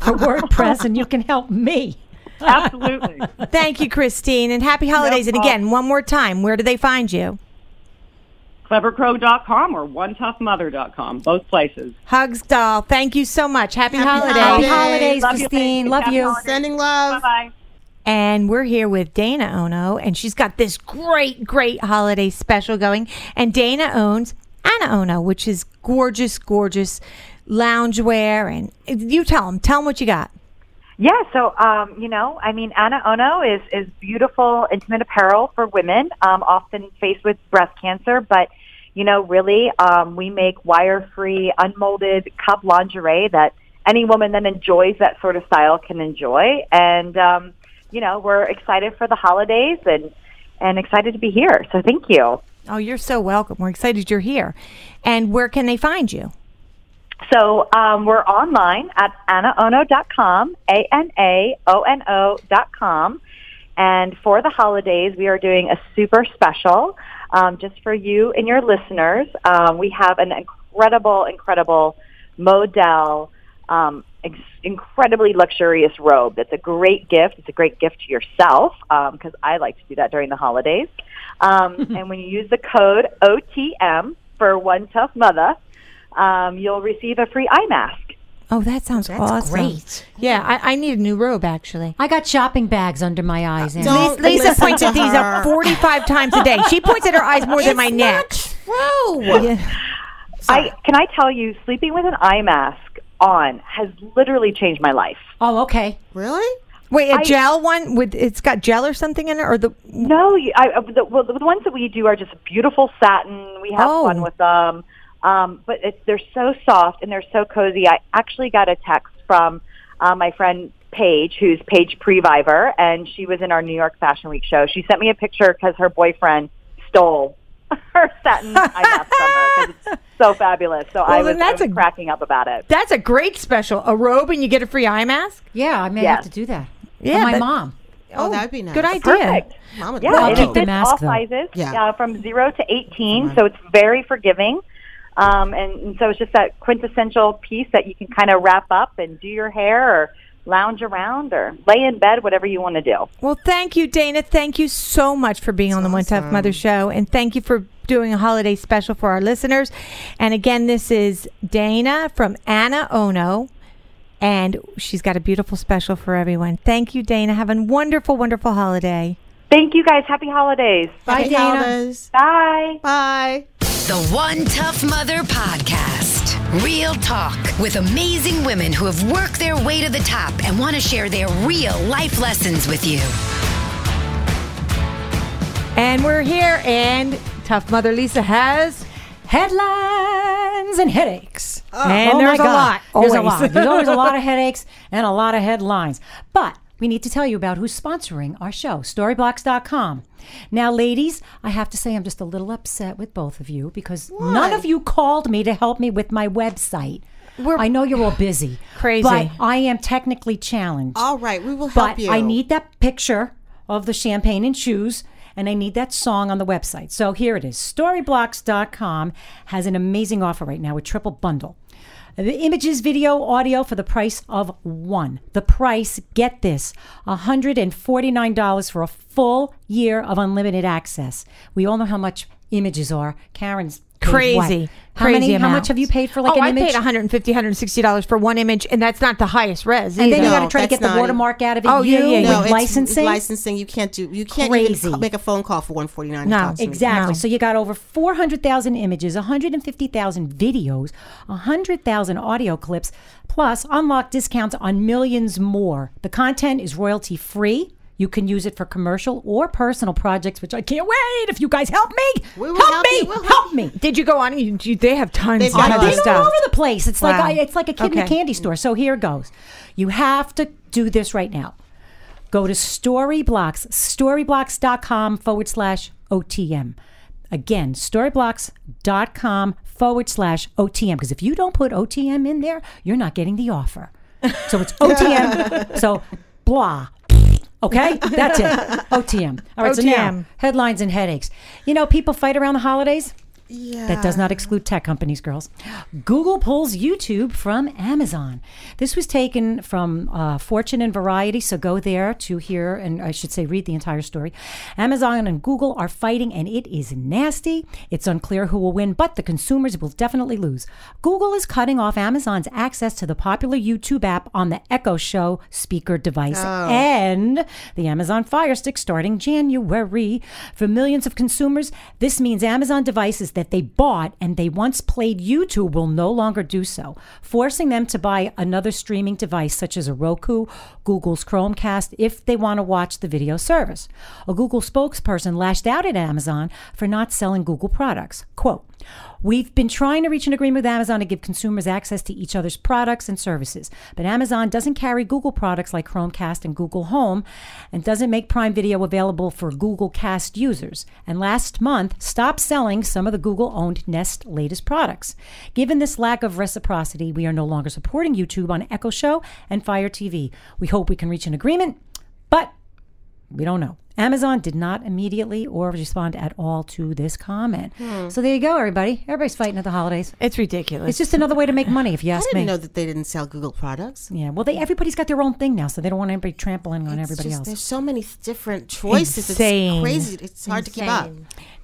for WordPress, and you can help me. Absolutely. Thank you, Christine, and happy holidays. and again, one more time, where do they find you? clevercrow.com or onetoughmother.com, both places. Hugs, doll. Thank you so much. Happy, Happy holidays. Happy Holidays. holidays, Love Christine. baby. Love Happy you. holidays. Sending love. Bye-bye. And we're here with Dana Ono, and she's got this great, great holiday special going. And Dana owns AnaOno, which is gorgeous, gorgeous loungewear. And you tell them, tell them what you got. Yeah, so um, you know, I mean, AnaOno is is beautiful, intimate apparel for women, um, often faced with breast cancer. But you know, really, um, we make wire-free, unmolded cup lingerie that any woman that enjoys that sort of style can enjoy. And um, you know, we're excited for the holidays and and excited to be here. So thank you. Oh, you're so welcome. We're excited you're here. And where can they find you? So um, we're online at anaono.com, A-N-A-O-N-O dot com. And for the holidays, we are doing a super special um, just for you and your listeners. Um, we have an incredible, incredible Model, um, ex- incredibly luxurious robe. That's a great gift. It's a great gift to yourself because I like to do that during the holidays. Um, and when you use the code OTM for One Tough Mother, um, you'll receive a free eye mask. Oh, that sounds That's awesome. great. Yeah, I, I need a new robe actually. I got shopping bags under my eyes. Anna. Don't Lisa listen points at these up 45 times a day. She points at her eyes more than my neck. True. Yeah. I can I tell you, sleeping with an eye mask on has literally changed my life. Oh, okay. Really? Wait, a I- gel one with it's got gel or something in it, or the No, I, I- the, well, the ones that we do are just beautiful satin. We have Oh. fun with them, um, but it, they're so soft and they're so cozy. I actually got a text from uh, my friend Paige, who's Paige Previver, and she was in our New York Fashion Week show. She sent me a picture because her boyfriend stole her satin eye mask from her 'cause it's so fabulous. So I Well, was, that's I was a- cracking up about it. that's a great special. A robe and you get a free eye mask. Yeah, I may Yes. have to do that. Yeah, For my that- mom. Oh, that'd be nice. Good idea. Perfect. Mama, Yeah, I'll keep the mask, all though. sizes, Yeah. uh, from zero to eighteen, so it's very forgiving. Um, and, and so it's just that quintessential piece that you can kind of wrap up and do your hair or lounge around or lay in bed, whatever you want to do. Well, thank you, Dana. Thank you so much for being on the One Tough Mother show, and thank you for doing a holiday special for our listeners. And again, this is Dana from AnaOno, and she's got a beautiful special for everyone. Thank you, Dana. Have a wonderful, wonderful holiday. Thank you guys. Happy holidays. Bye, Happy Dana. holidays. Bye. Bye. The One Tough Mother Podcast. Real talk with amazing women who have worked their way to the top and want to share their real life lessons with you. And we're here, and Tough Mother Lisa has. Headlines and headaches. Uh, and Oh my there's a God. lot, There's a lot. There's always a lot of headaches and a lot of headlines. But we need to tell you about who's sponsoring our show, storyblocks.com. Now, ladies, I have to say I'm just a little upset with both of you because none of you called me to help me with my website. We're- I know you're all busy. Crazy. But I am technically challenged. All right, we will help but you. I need that picture of the champagne and shoes, and I need that song on the website. So here it is. Storyblocks.com has an amazing offer right now, a triple bundle. The images, video, audio for the price of one. The price, get this, $149 for a full year of unlimited access. We all know how much images are. Karen's Crazy. what? How Crazy many? How much have you paid for like oh, an I image? I paid 150 $160 for one image, and that's not the highest res. and then you got to try to get the not- watermark out of it. Oh, yeah, you yeah, yeah. with it's licensing. licensing, you can't do. You can't Crazy. even make a phone call for one forty nine. No, Exactly. No. So you got over 400,000 images, 150,000 videos, 100,000 audio clips, plus unlock discounts on millions more. The content is royalty free. You can use it for commercial or personal projects, which I can't wait. If you guys help me, We will help, help me. We'll help me. Did you go on? You, you, they have tons They've of got I've a other been stuff. all over the place. It's like I, it's like a kid in a candy store. So here goes. You have to do this right now. Go to Storyblocks, storyblocks.com forward slash OTM. Again, storyblocks.com forward slash OTM. Because if you don't put OTM in there, you're not getting the offer. So it's OTM. so blah. Okay, that's it. OTM. All right, so now OTM. headlines and headaches. You know, people fight around the holidays. Yeah. That does not exclude tech companies, girls. Google pulls YouTube from Amazon. This was taken from uh, Fortune and Variety, so go there to hear, and I should say, read the entire story. Amazon and Google are fighting, and it is nasty. It's unclear who will win, but the consumers will definitely lose. Google is cutting off Amazon's access to the popular YouTube app on the Echo Show speaker device and the Amazon Fire Stick starting January. For millions of consumers, this means Amazon devices that they bought and they once played YouTube will no longer do so, forcing them to buy another streaming device such as a Roku, Google's Chromecast, if they want to watch the video service. A Google spokesperson lashed out at Amazon for not selling Google products. Quote, We've been trying to reach an agreement with Amazon to give consumers access to each other's products and services, but Amazon doesn't carry Google products like Chromecast and Google Home and doesn't make Prime Video available for Google Cast users. And last month, stopped selling some of the Google owned Nest latest products. Given this lack of reciprocity, we are no longer supporting YouTube on Echo Show and Fire TV. We hope we can reach an agreement, but we don't know. Amazon did not immediately or respond at all to this comment. Hmm. So there you go, everybody. Everybody's fighting at the holidays. It's ridiculous. It's just another way to make money, if you I ask didn't me. know that they didn't sell Google products. Yeah, well, they everybody's got their own thing now, so they don't want anybody trampling on It's everybody just- else. There's so many different choices. Insane. It's crazy. It's hard to keep up.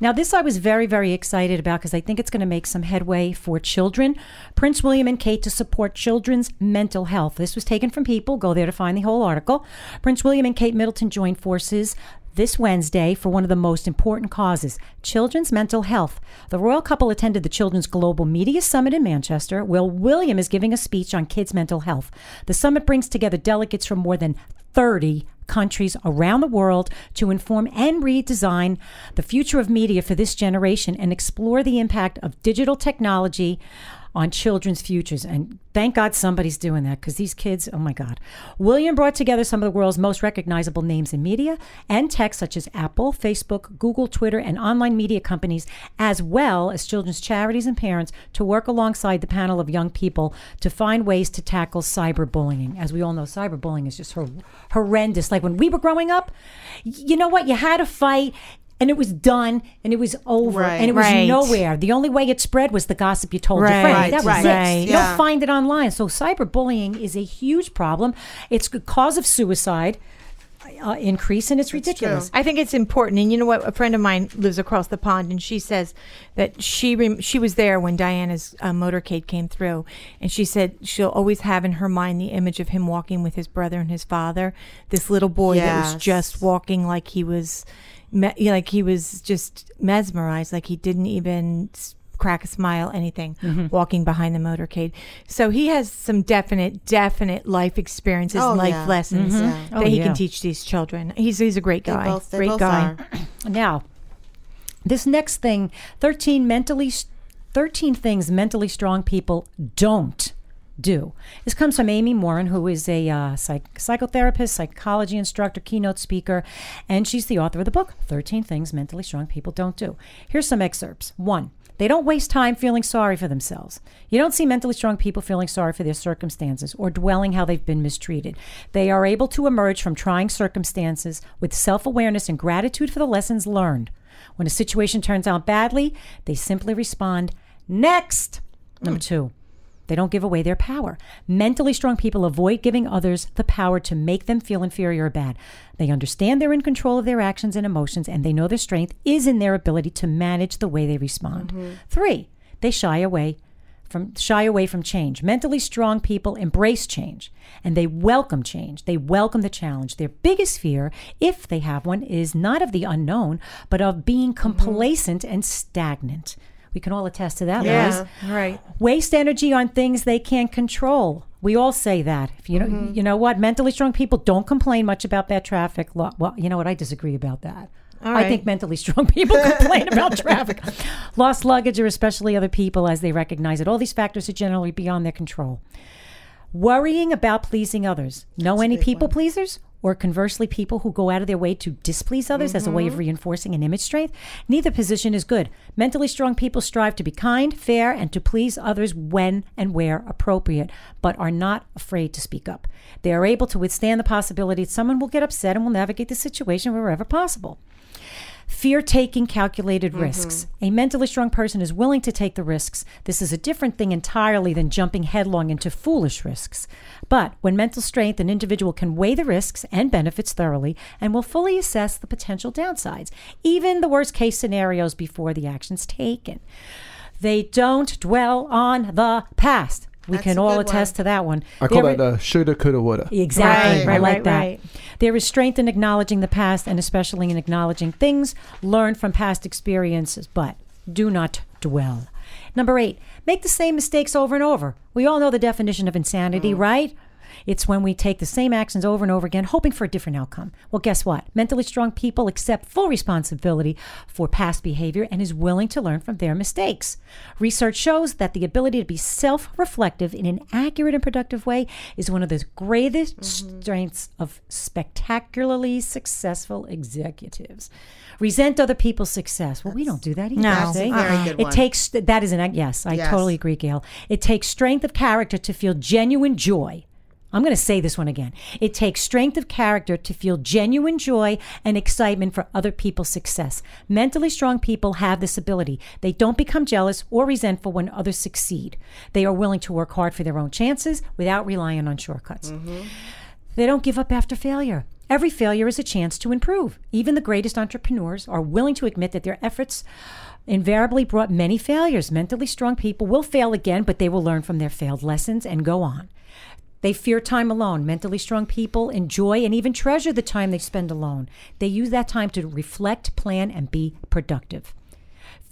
Now, this I was very, very excited about because I think it's going to make some headway for children. Prince William and Kate to support children's mental health. This was taken from People. Go there to find the whole article. Prince William and Kate Middleton joined forces this Wednesday for one of the most important causes children's mental health. The royal couple attended the Children's Global Media Summit in Manchester, where William is giving a speech on kids' mental health. The summit brings together delegates from more than 30 countries around the world to inform and redesign the future of media for this generation and explore the impact of digital technology on children's futures. And thank God somebody's doing that because these kids, oh my God. William brought together some of the world's most recognizable names in media and tech, such as Apple, Facebook, Google, Twitter, and online media companies, as well as children's charities and parents to work alongside the panel of young people to find ways to tackle cyberbullying. As we all know, cyberbullying is just hor- horrendous. Like when we were growing up, you know what? You had a fight. And it was done, and it was over, Right. and it was Right. nowhere. The only way it spread was the gossip you told your Right, friend. That was right, it. right. You Yeah. don't find it online. So cyberbullying is a huge problem. It's a cause of suicide uh, increase, and it's ridiculous. I think it's important, and you know what? A friend of mine lives across the pond, and she says that she rem- she was there when Diana's uh, motorcade came through, and she said she'll always have in her mind the image of him walking with his brother and his father. This little boy that was just walking like he was, me- like he was just mesmerized, like he didn't even. crack a smile anything walking behind the motorcade so he has some definite definite life experiences Oh, life yeah. lessons Mhm. that Oh, he yeah. can teach these children he's he's a great They guy both, they great both guy are. Now, this next thing 13 mentally 13 things mentally strong people don't do. This comes from Amy Morin, who is a uh, psych- psychotherapist, psychology instructor, keynote speaker, and she's the author of the book 13 Things Mentally Strong People Don't Do. Here's some excerpts. One, They don't waste time feeling sorry for themselves. You don't see mentally strong people feeling sorry for their circumstances or dwelling how they've been mistreated. They are able to emerge from trying circumstances with self awareness and gratitude for the lessons learned. When a situation turns out badly, they simply respond, next. Number two, they don't give away their power. Mentally strong people avoid giving others the power to make them feel inferior or bad. They understand they're in control of their actions and emotions, and they know their strength is in their ability to manage the way they respond. Mm-hmm. Three, they shy away from shy away from change. Mentally strong people embrace change and they welcome change. They welcome the challenge. Their biggest fear, if they have one, is not of the unknown, but of being mm-hmm. complacent and stagnant. We can all attest to that, Liz right. waste energy on things they can't control. We all say that. If you know, mm-hmm. you know what? Mentally strong people don't complain much about bad traffic. Well, you know what? I disagree about that. I think mentally strong people complain about traffic, lost luggage, or especially other people as they recognize it. All these factors are generally beyond their control. Worrying about pleasing others. Know any people pleasers? Or conversely, people who go out of their way to displease others as a way of reinforcing an image strength? Neither position is good. Mentally strong people strive to be kind, fair, and to please others when and where appropriate, but are not afraid to speak up. They are able to withstand the possibility that someone will get upset and will navigate the situation wherever possible. Fear taking calculated mm-hmm. risks. A mentally strong person is willing to take the risks. This is a different thing entirely than jumping headlong into foolish risks. But when mental strength, an individual can weigh the risks and benefits thoroughly and will fully assess the potential downsides, even the worst case scenarios before the action's taken. They don't dwell on the past. We That's can all good attest to that one. I call There- that uh, shoulda, coulda, woulda. Exactly. Right, I like right, that. right. There is strength in acknowledging the past and especially in acknowledging things learned from past experiences, but do not dwell. Number eight, make the same mistakes over and over. We all know the definition of insanity, right? It's when we take the same actions over and over again, hoping for a different outcome. Well, guess what? Mentally strong people accept full responsibility for past behavior and is willing to learn from their mistakes. Research shows that the ability to be self reflective in an accurate and productive way is one of the greatest mm-hmm. strengths of spectacularly successful executives. Resent other people's success. Well, we don't do that either. No. That's very good It one. takes that is an yes, I Yes. totally agree, Gail. It takes strength of character to feel genuine joy. I'm going to say this one again. It takes strength of character to feel genuine joy and excitement for other people's success. Mentally strong people have this ability. They don't become jealous or resentful when others succeed. They are willing to work hard for their own chances without relying on shortcuts. Mm-hmm. They don't give up after failure. Every failure is a chance to improve. Even the greatest entrepreneurs are willing to admit that their efforts invariably brought many failures. Mentally strong people will fail again, but they will learn from their failed lessons and go on. They fear time alone. Mentally strong people enjoy and even treasure the time they spend alone. They use that time to reflect, plan, and be productive.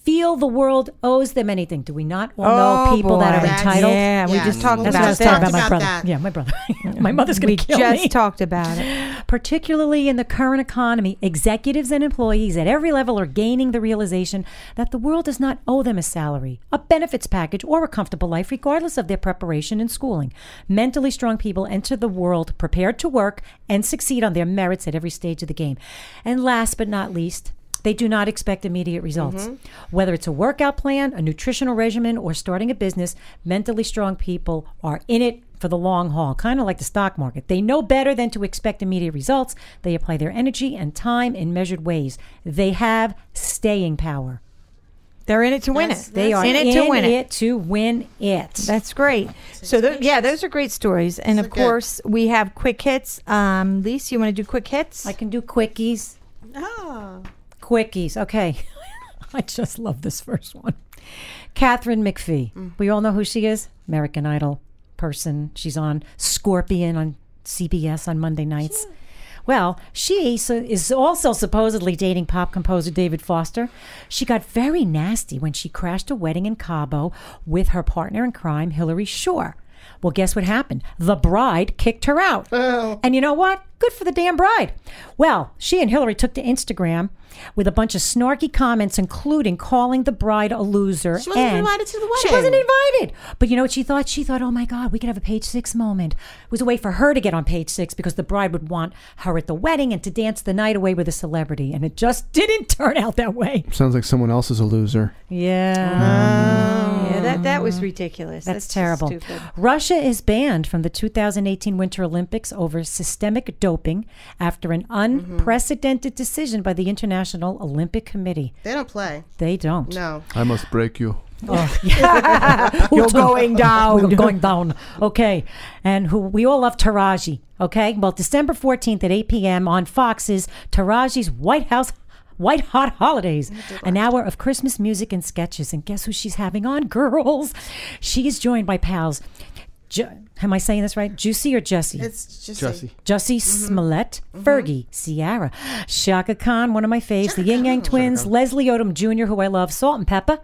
Feel the world owes them anything. Do we not all know Oh, people that boy. are That's- entitled? Yeah, we Yes. just talked That's about what I was that. talking about my Talked brother. about that. Yeah, my brother. my mother's going we to kill just me. talked about it. Particularly in the current economy, executives and employees at every level are gaining the realization that the world does not owe them a salary, a benefits package, or a comfortable life, regardless of their preparation and schooling. Mentally strong people enter the world prepared to work and succeed on their merits at every stage of the game. And last but not least, they do not expect immediate results. Mm-hmm. Whether it's a workout plan, a nutritional regimen, or starting a business, mentally strong people are in it for the long haul, kind of like the stock market. They know better than to expect immediate results. They apply their energy and time in measured ways. They have staying power. They're in it to win That's- it. They are in it to win it. it to win it. That's great. So th- yeah, those are great stories, and of good. course we have quick hits. Um, Lise, you want to do quick hits? I can do quickies. Oh. Quickies. Okay. I just love this first one. Katharine McPhee. We all know who she is. American Idol person. She's on Scorpion on CBS on Monday nights. Well, she is also supposedly dating pop composer David Foster. She got very nasty when she crashed a wedding in Cabo with her partner in crime, Hillary Shore. Well, guess what happened? The bride kicked her out. Oh. And you know what? Good for the damn bride. Well, she and Hillary took to Instagram with a bunch of snarky comments, including calling the bride a loser. She wasn't and invited to the wedding. She wasn't invited. But you know what she thought? She thought, oh my God, we could have a page six moment. It was a way for her to get on page six because the bride would want her at the wedding and to dance the night away with a celebrity. And it just didn't turn out that way. Sounds like someone else is a loser. Yeah. Oh. Yeah, that that was ridiculous. That's, just terrible. stupid. Russia is banned from the 2018 Winter Olympics over systemic doping after an mm-hmm. unprecedented decision by the International Olympic Committee. They don't play. They don't. No. I must break you. Oh, You're going down. We're going down. Okay. And who we all love Taraji. Okay. Well, December 14th at 8 p.m. on Fox's Taraji's White House White Hot Holidays, an hour of Christmas music and sketches. And guess who she's having on, girls? She is joined by pals. Ju- Am I saying this right? Juicy or Jessie? It's just Jesse. Jussie mm-hmm. Smollett, mm-hmm. Fergie, Ciara, Chaka Khan, one of my faves, the Ying Yang Twins, Leslie Odom Jr., who I love, Salt-N-Pepa,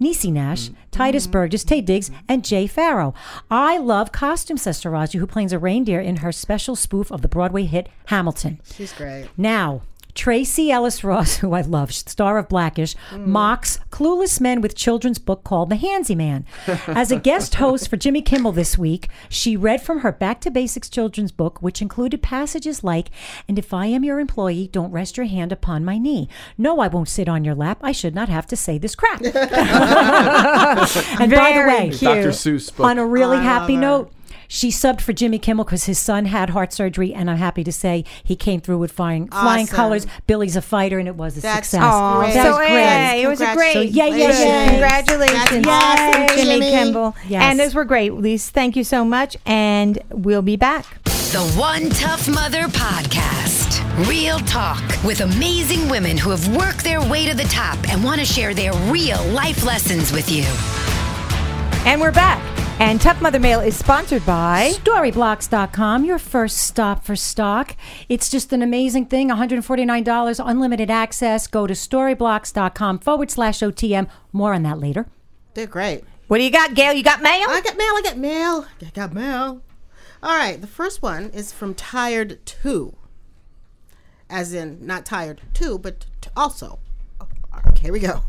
Niecy Nash, Tituss mm-hmm. Burgess, Taye Diggs, and Jay Pharoah. I love costume, says Taraji, who plays a reindeer in her special spoof of the Broadway hit Hamilton. She's great. Now, Tracee Ellis Ross, who I love, star of Blackish, mm. mocks clueless men with children's book called The Handsy Man. As a guest host for Jimmy Kimmel this week, she read from her Back to Basics children's book, which included passages like, And if I am your employee, don't rest your hand upon my knee. No, I won't sit on your lap. I should not have to say this crap. and by the way, cute. Dr. Seuss book. on a really I happy note, she subbed for Jimmy Kimmel because his son had heart surgery, and I'm happy to say he came through with flying, flying Awesome. colors. Billy's a fighter, and it was a That's success. Aw, Great. That so was great. yeah, it was a great. So yeah, yay, yay. Congratulations, That's awesome, Jimmy, Jimmy. Kimball. Yes. And those were great. Lise, thank you so much, and we'll be back. The One Tough Mother Podcast. Real talk with amazing women who have worked their way to the top and want to share their real life lessons with you. And we're back. And Tough Mother Mail is sponsored by. Storyblocks.com, your first stop for stock. It's just an amazing thing. $149, unlimited access. Go to storyblocks.com forward slash OTM. More on that later. They're great. What do you got, Gail? You got mail? I got mail. I got mail. I got mail. All right. The first one is from Tired Two, as in not tired two, but t- also. Oh, okay, here we go.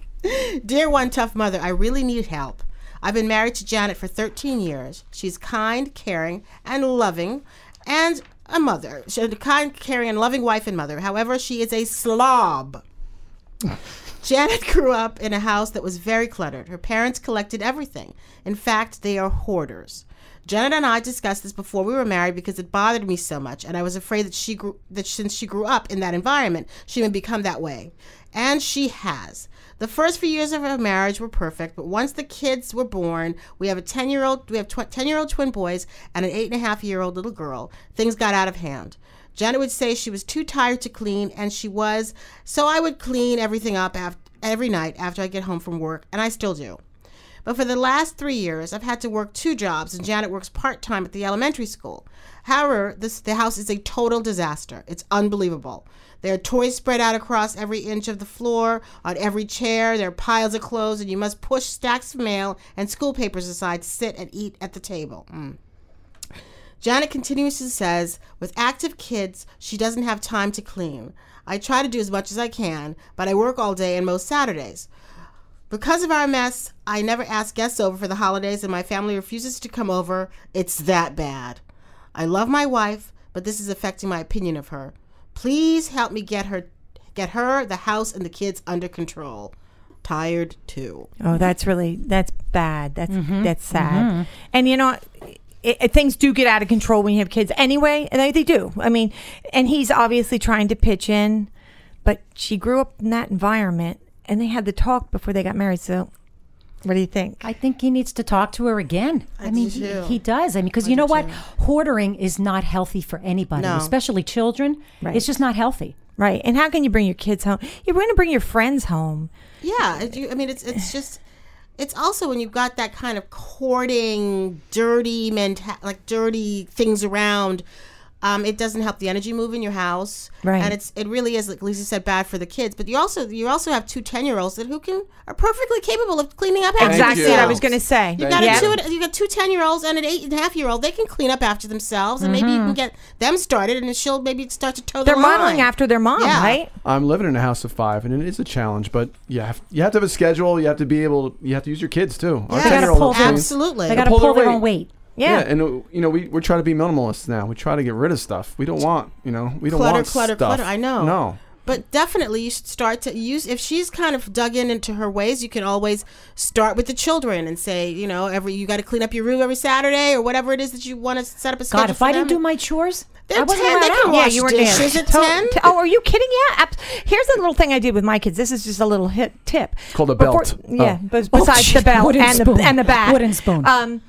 Dear one tough mother, I really need help. I've been married to Janet for 13 years. She's kind, caring, and loving, and a mother. She's a kind, caring, and loving wife and mother. However, she is a slob. Janet grew up in a house that was very cluttered. Her parents collected everything. In fact, they are hoarders. Janet and I discussed this before we were married because it bothered me so much, and I was afraid that she grew that since she grew up in that environment, she would become that way. And she has. The first few years of our marriage were perfect, but once the kids were born, we have a ten year old we have ten year old twin boys and an eight and a half year old little girl. Things got out of hand. Janet would say she was too tired to clean, and she was, so I would clean everything up after, every night after I get home from work, and I still do. But for the last three years, I've had to work two jobs, and Janet works part time at the elementary school. However, this the house is a total disaster. It's unbelievable. There are toys spread out across every inch of the floor, on every chair. There are piles of clothes, and you must push stacks of mail and school papers aside to sit and eat at the table. Mm. Janet continuously says, with active kids, she doesn't have time to clean. I try to do as much as I can, but I work all day and most Saturdays. Because of our mess, I never ask guests over for the holidays, and my family refuses to come over. It's that bad. I love my wife, but this is affecting my opinion of her. Please help me get her, get her, the house, and the kids under control. Tired too. Oh, that's really that's bad. That's mm-hmm. that's sad. Mm-hmm. And you know, it, it- things do get out of control when you have kids. Anyway, they, they do. I mean, and he's obviously trying to pitch in, but she grew up in that environment, and they had the talk before they got married. So, what do you think? I think he needs to talk to her again. I, I mean, do he, too. he does. I mean, because you know what? Hoarding is not healthy for anybody, No. especially children. Right. It's just not healthy. Right. And how can you bring your kids home? You're going to bring your friends home. Yeah, you- I mean, it's it's just it's also when you've got that kind of courting, dirty mental, like dirty things around. Um, it doesn't help the energy move in your house, Right. And it's it really is, like Lisa said, bad for the kids. But you also you also have two 10 year olds that who can are perfectly capable of cleaning up after Exactly you. what I was going to say. You Thank got Yeah. a two, you got two 10 year olds and an eight and a half year old. They can clean up after themselves, and maybe you Mm-hmm. can get them started, and she'll maybe start to toe They're the line. modeling after their mom, Yeah. right? I'm living in a house of five, and it is a challenge. But you have you have to have a schedule. You have to be able. You have to use your kids too. Our Yeah. They gotta pull. Absolutely. They got to pull pull their their weight. own weight. Yeah. and uh, you know we we're trying to be minimalists now. We try to get rid of stuff. We don't want you know we don't clutter, want clutter, stuff. clutter. I know. No. But definitely, you should start to use. If she's kind of dug in into her ways, you can always start with the children and say, you know, every you got to clean up your room every Saturday or whatever it is that you want to set up a schedule. God, if for I didn't do my chores, They're I wasn't 10, they allowed can out. wash yeah, you were dishes at 10. oh, are you kidding? Yeah. Here's a little thing I did with my kids. This is just a little hit tip. It's called a belt. Yeah, Oh. bes- Oh, besides the belt Wooden and the spoon. and the bat. Wooden spoon. Um,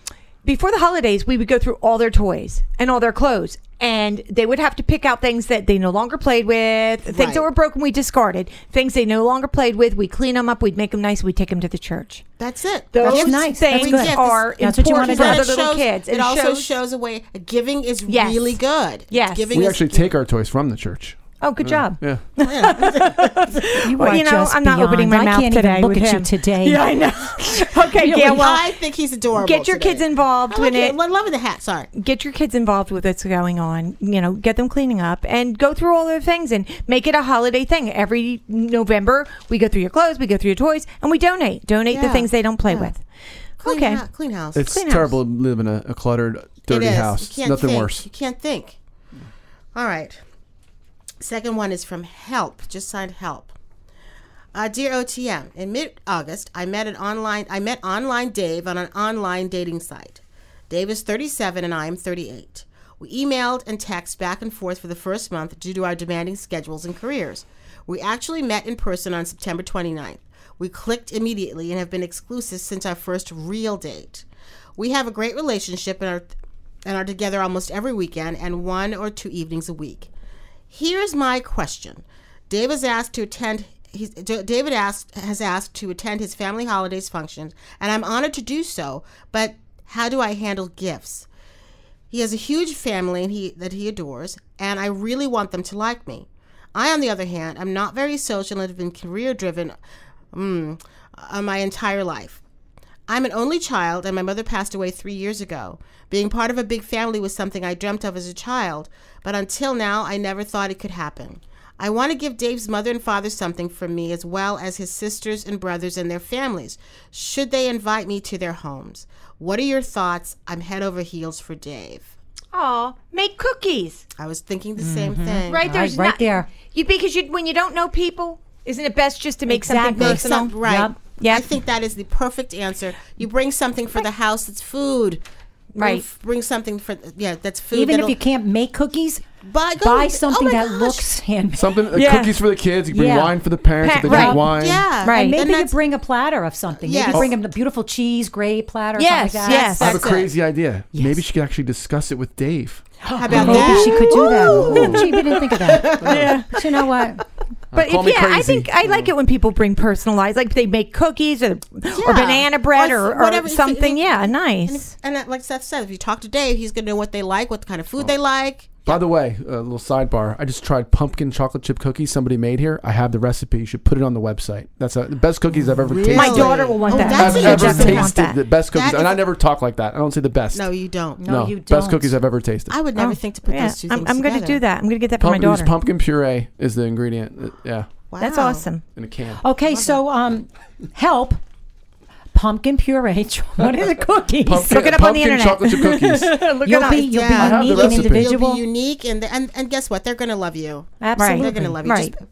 before the holidays, we would go through all their toys and all their clothes, and they would have to pick out things that they no longer played with, things Right. that were broken. We discarded things they no longer played with. We clean them up. We'd make them nice. We'd take them to the church. That's it. Those Gifts- nice. That's things good. are That's what you important wanna for Then other it little kids. it also shows a way. Giving is Yes. really good. Yes. giving We is actually take our toys from the church. Oh, good mm, job. Oh, yeah. You Well, are you know, just I'm not opening my beyond. mouth I can't today even look with at him. you today. Yeah, I know. okay, Really? Gail. Well, I think he's adorable. get your today. kids involved I with like it. it. I love the hat. Sorry. get your kids involved with what's going on. You know, get them cleaning up and go through all their things and make it a holiday thing. Every November, we go through your clothes, we go through your toys, and we donate. Donate the things they don't play Yeah. with. Clean Okay. hou- clean house. It's Clean terrible to live in a, a cluttered, dirty It is. house. You can't Nothing think. worse. You can't think. All right. Second one is from Help. Just signed Help. Uh, dear OTM, in mid-August, I met an online. I met online Dave on an online dating site. Dave is 37 and I am 38. We emailed and texted back and forth for the first month due to our demanding schedules and careers. We actually met in person on September 29th. We clicked immediately and have been exclusive since our first real date. We have a great relationship and are and are together almost every weekend and one or two evenings a week. Here's my question: Dave asked to attend. David asked has asked to attend his family holidays functions, and I'm honored to do so. But how do I handle gifts? He has a huge family and he, that he adores, and I really want them to like me. I, on the other hand, am not very social and have been career driven mm, uh, my entire life. I'm an only child, and my mother passed away three years ago. Being part of a big family was something I dreamt of as a child, but until now, I never thought it could happen. I want to give Dave's mother and father something from me, as well as his sisters and brothers and their families, should they invite me to their homes. What are your thoughts? I'm head over heels for Dave. Oh, make cookies. I was thinking the same mm-hmm. thing. Right there's right not- there. You because you when you don't know people, isn't it best just to make something Exactly. Make personal? some, right. Yep. Yep. I think that is the perfect answer. You bring something for the house that's food. Bring, Right. Bring something for yeah that's food. Even if you can't make cookies, buy, go- buy oh something my that gosh. looks handmade. Something uh, Yeah. cookies for the kids. You bring Yeah. wine for the parents Pa- if they right. drink wine. Yeah, Right. And maybe Then you bring a platter of something. Yes. Maybe bring them a beautiful cheese gravy platter. Yes, something like that. yes. I have a That's it. crazy idea. Maybe she could actually discuss it with Dave. How about Maybe that? she could do that. Ooh, gee, we didn't think of that. yeah. But you know what? But if, me yeah, I think I like it when people bring personalized, like they make cookies or, or banana bread Or or, or whatever. something. Yeah, And, nice. if, and uh, like Seth said, if you talk to Dave, he's gonna know what they like, what kind of food they like. By the way, a little sidebar. I just tried pumpkin chocolate chip cookies somebody made here. I have the recipe. You should put it on the website. That's a, the best cookies I've ever tasted. My daughter will want Oh, that. that's I've an ever interesting one. tasted the best cookies, That and is- I never talk like that. I don't say the best. No, you don't. No, you best don't. Best cookies I've ever tasted. I would never Oh, think to put yeah, those two I'm, things I'm going to together. do that. I'm going to get that for Pump- my use daughter. pumpkin puree is the ingredient. Uh, Yeah, Wow. That's awesome. in a can. Okay, so um, help. Pumpkin puree. What are the cookies? Pumpkin, Look it up on the pumpkin internet. chocolate chip cookies. Look You'll it be up. you'll Yeah. I have be the unique and recipe. individual. You'll be unique, and and and guess what? They're gonna love you. Absolutely. They're gonna love you. Right. Just,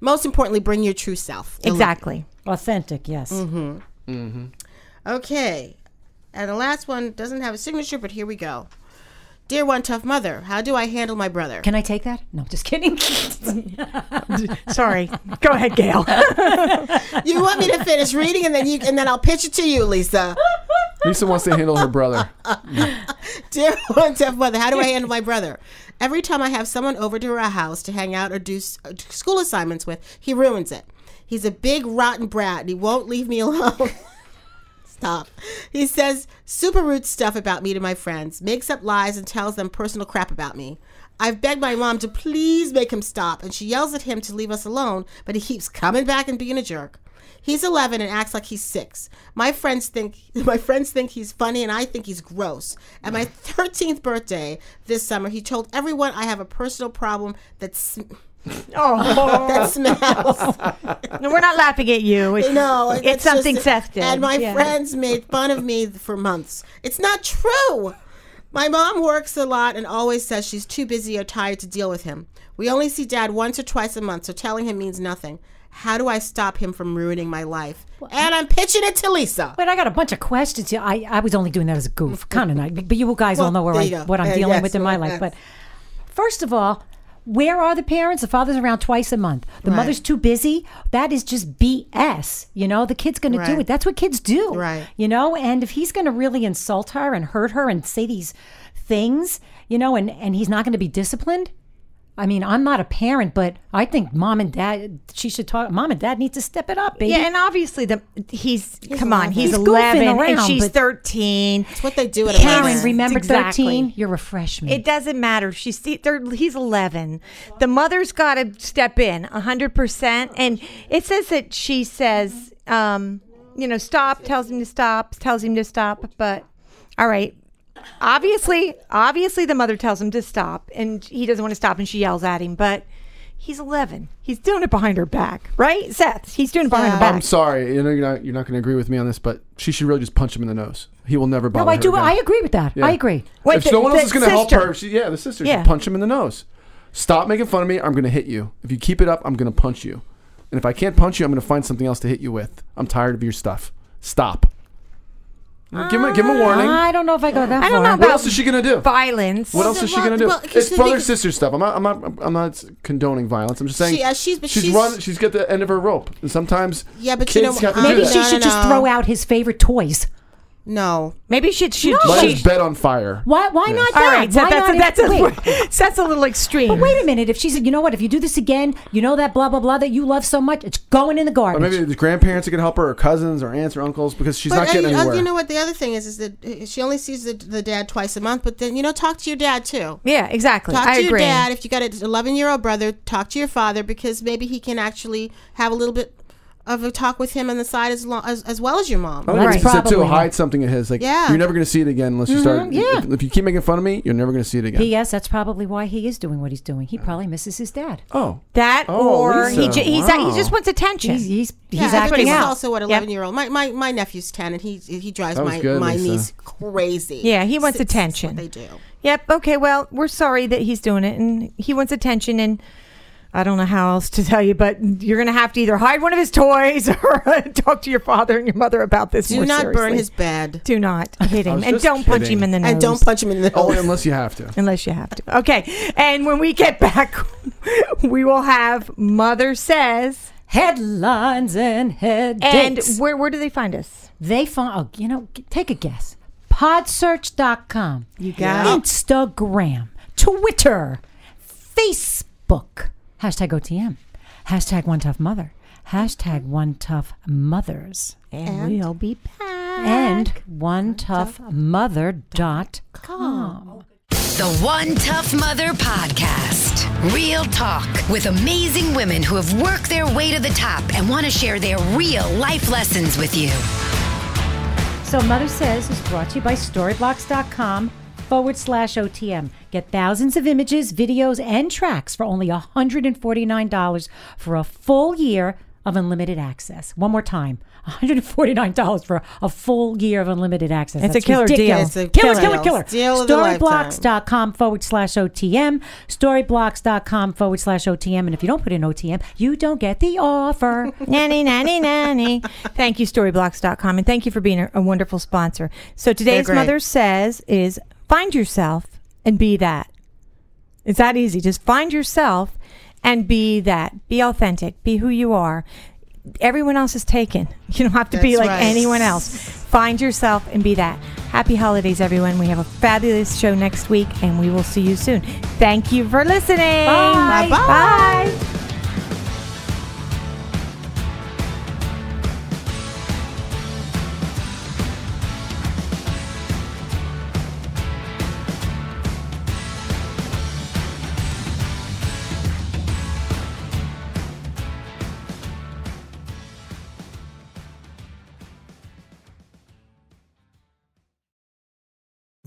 most importantly, bring your true self. They'll love Exactly. Authentic, yes. you. Okay, and the last one doesn't have a signature, but here we go. Dear one tough mother, how do I handle my brother? Can I take that? No, just kidding. Sorry. Go ahead, Gail. you want me to finish reading, and then you and then I'll pitch it to you, Lisa. Lisa wants to handle her brother. Dear one tough mother, how do I handle my brother? Every time I have someone over to our house to hang out or do uh, school assignments with, he ruins it. He's a big rotten brat and he won't leave me alone. Stop. He says super rude stuff about me to my friends, makes up lies and tells them personal crap about me. I've begged my mom to please make him stop, and she yells at him to leave us alone, but he keeps coming back and being a jerk. He's 11 and acts like he's six. My friends think my friends think he's funny, and I think he's gross. At my 13th birthday this summer, he told everyone I have a personal problem that's Oh, that smells. no, we're not laughing at you. It's, No, it's something just-. And my Yeah. friends made fun of me for months. It's not true. My mom works a lot and always says she's too busy or tired to deal with him. We only see dad once or twice a month, so telling him means nothing. How do I stop him from ruining my life? And I'm pitching it to Lisa. Wait, I got a bunch of questions. here. I, I was only doing that as a goof, kind of nice. But you guys all know where I, what I'm Uh, dealing yes, with in my life. But first of all, where are the parents? The father's around twice a month. The Right. mother's too busy. That is just BS. You know, the kid's going to do it. That's what kids do. Right. You know, and if he's going to really insult her and hurt her and say these things, you know, and, and he's not going to be disciplined. I mean, I'm not a parent, but I think mom and dad, she should talk. Mom and dad need to step it up, baby. Yeah, and obviously the he's, come on, 11. he's, He's goofing eleven and she's thirteen. That's what they do at Karen, 11. remember Exactly. 13? You're a freshman. It doesn't matter. She's they're, he's eleven. The mother's got to step in hundred percent. And it says that she says, um, you know, stop. Tells him to stop. Tells him to stop. But all right. Obviously, obviously, the mother tells him to stop, and he doesn't want to stop, and she yells at him. But he's eleven. He's doing it behind her back, right, Seth? He's doing it behind her back. I'm sorry. You know you're not you're not going to agree with me on this, but she should really just punch him in the nose. He will never bother. no, I do. again. I agree with that. Yeah. I agree. Wait, if the- no one else is going to help her, she, yeah, the sister Yeah. should punch him in the nose. Stop making fun of me. I'm going to hit you. If you keep it up, I'm going to punch you. And if I can't punch you, I'm going to find something else to hit you with. I'm tired of your stuff. Stop. Give him a, give him a warning. I don't know if I go that I don't far. know what else is she going to do? violence. What else is she well, going to do? well, it's the brother thing- sister stuff. I'm not. I'm not. I'm not condoning violence. I'm just saying. She- uh, she's- but she's, she's- run. She's got the end of her rope, and sometimes Yeah, but you kids know, have to I- do Maybe that. she No, should no, just no. throw out his favorite toys. No. Maybe she should. Light she, his bed on fire. Why? Why not All that? right, so why that's, not? that's, if, that's, wait, that's a little extreme. but wait a minute. If she said, you know what? If you do this again, you know that blah blah blah that you love so much, it's going in the Or garbage. maybe the grandparents are going help her, or cousins, or aunts, or uncles, because she's not uh, getting you, uh, anywhere. you know what? The other thing is, is that uh, she only sees the, the dad twice a month. But then, you know, talk to your dad too. Yeah, exactly. Talk I to your agree. dad. If you got an 11 year old brother, talk to your father because maybe he can actually have a little bit of a talk with him on the side as long as, as well as your mom. I think That's it's said too. Hide something of his. Like Yeah. you're never going to see it again unless you start. Mm-hmm. yeah. If, if you keep making fun of me, you're never going to see it again. P.S. That's probably why he is doing what he's doing. He probably misses his dad. oh, That Oh, or he, j- he's, wow. he just wants attention. He's he's, Yeah, he's but acting this is out. also what Yep. 11 year old. My, my my nephew's 10 and he he drives my good, my Lisa. niece crazy. Yeah, he wants It's- it's attention. what they do. Yep. Okay. Well, we're sorry that he's doing it, and he wants attention, and I don't know how else to tell you, but you're going to have to either hide one of his toys or uh, talk to your father and your mother about this. Do more not burn his bed. Do not hit him, and don't punch him in the nose. And don't punch him in the oh, nose. unless you have to. unless you have to. Okay. And when we get back, we will have Mother Says. Headlines and head And where where do they find us? They find, oh, you know, take a guess. Podsearch.com. You got. Instagram, Twitter, Facebook, hashtag OTM, hashtag One Tough Mother, hashtag mm-hmm. One Tough Mothers, And, we'll be back. and one tough OneToughMother.com. The One Tough Mother Podcast. Real talk with amazing women who have worked their way to the top and want to share their real life lessons with you. So Mother Says is brought to you by Storyblocks.com forward slash OTM. Get thousands of images, videos, and tracks for only $149 for a full year of unlimited access. One more time. $149 for a full year of unlimited access. It's a That's killer deal. It's a killer, killer killer, killer. Storyblocks.com forward slash OTM. Storyblocks.com forward slash OTM. And if you don't put in OTM, you don't get the offer. nanny, nanny, nanny. Thank you, storyblocks.com. And thank you for being a, a wonderful sponsor. So today's. Mother Says is find yourself and be that. It's that easy. Just find yourself and be that. Be authentic. Be who you are. Everyone else is taken. You don't have to be like right. anyone else. Find yourself and be that. Happy holidays, everyone. We have a fabulous show next week, and we will see you soon. Thank you for listening. Bye. Bye.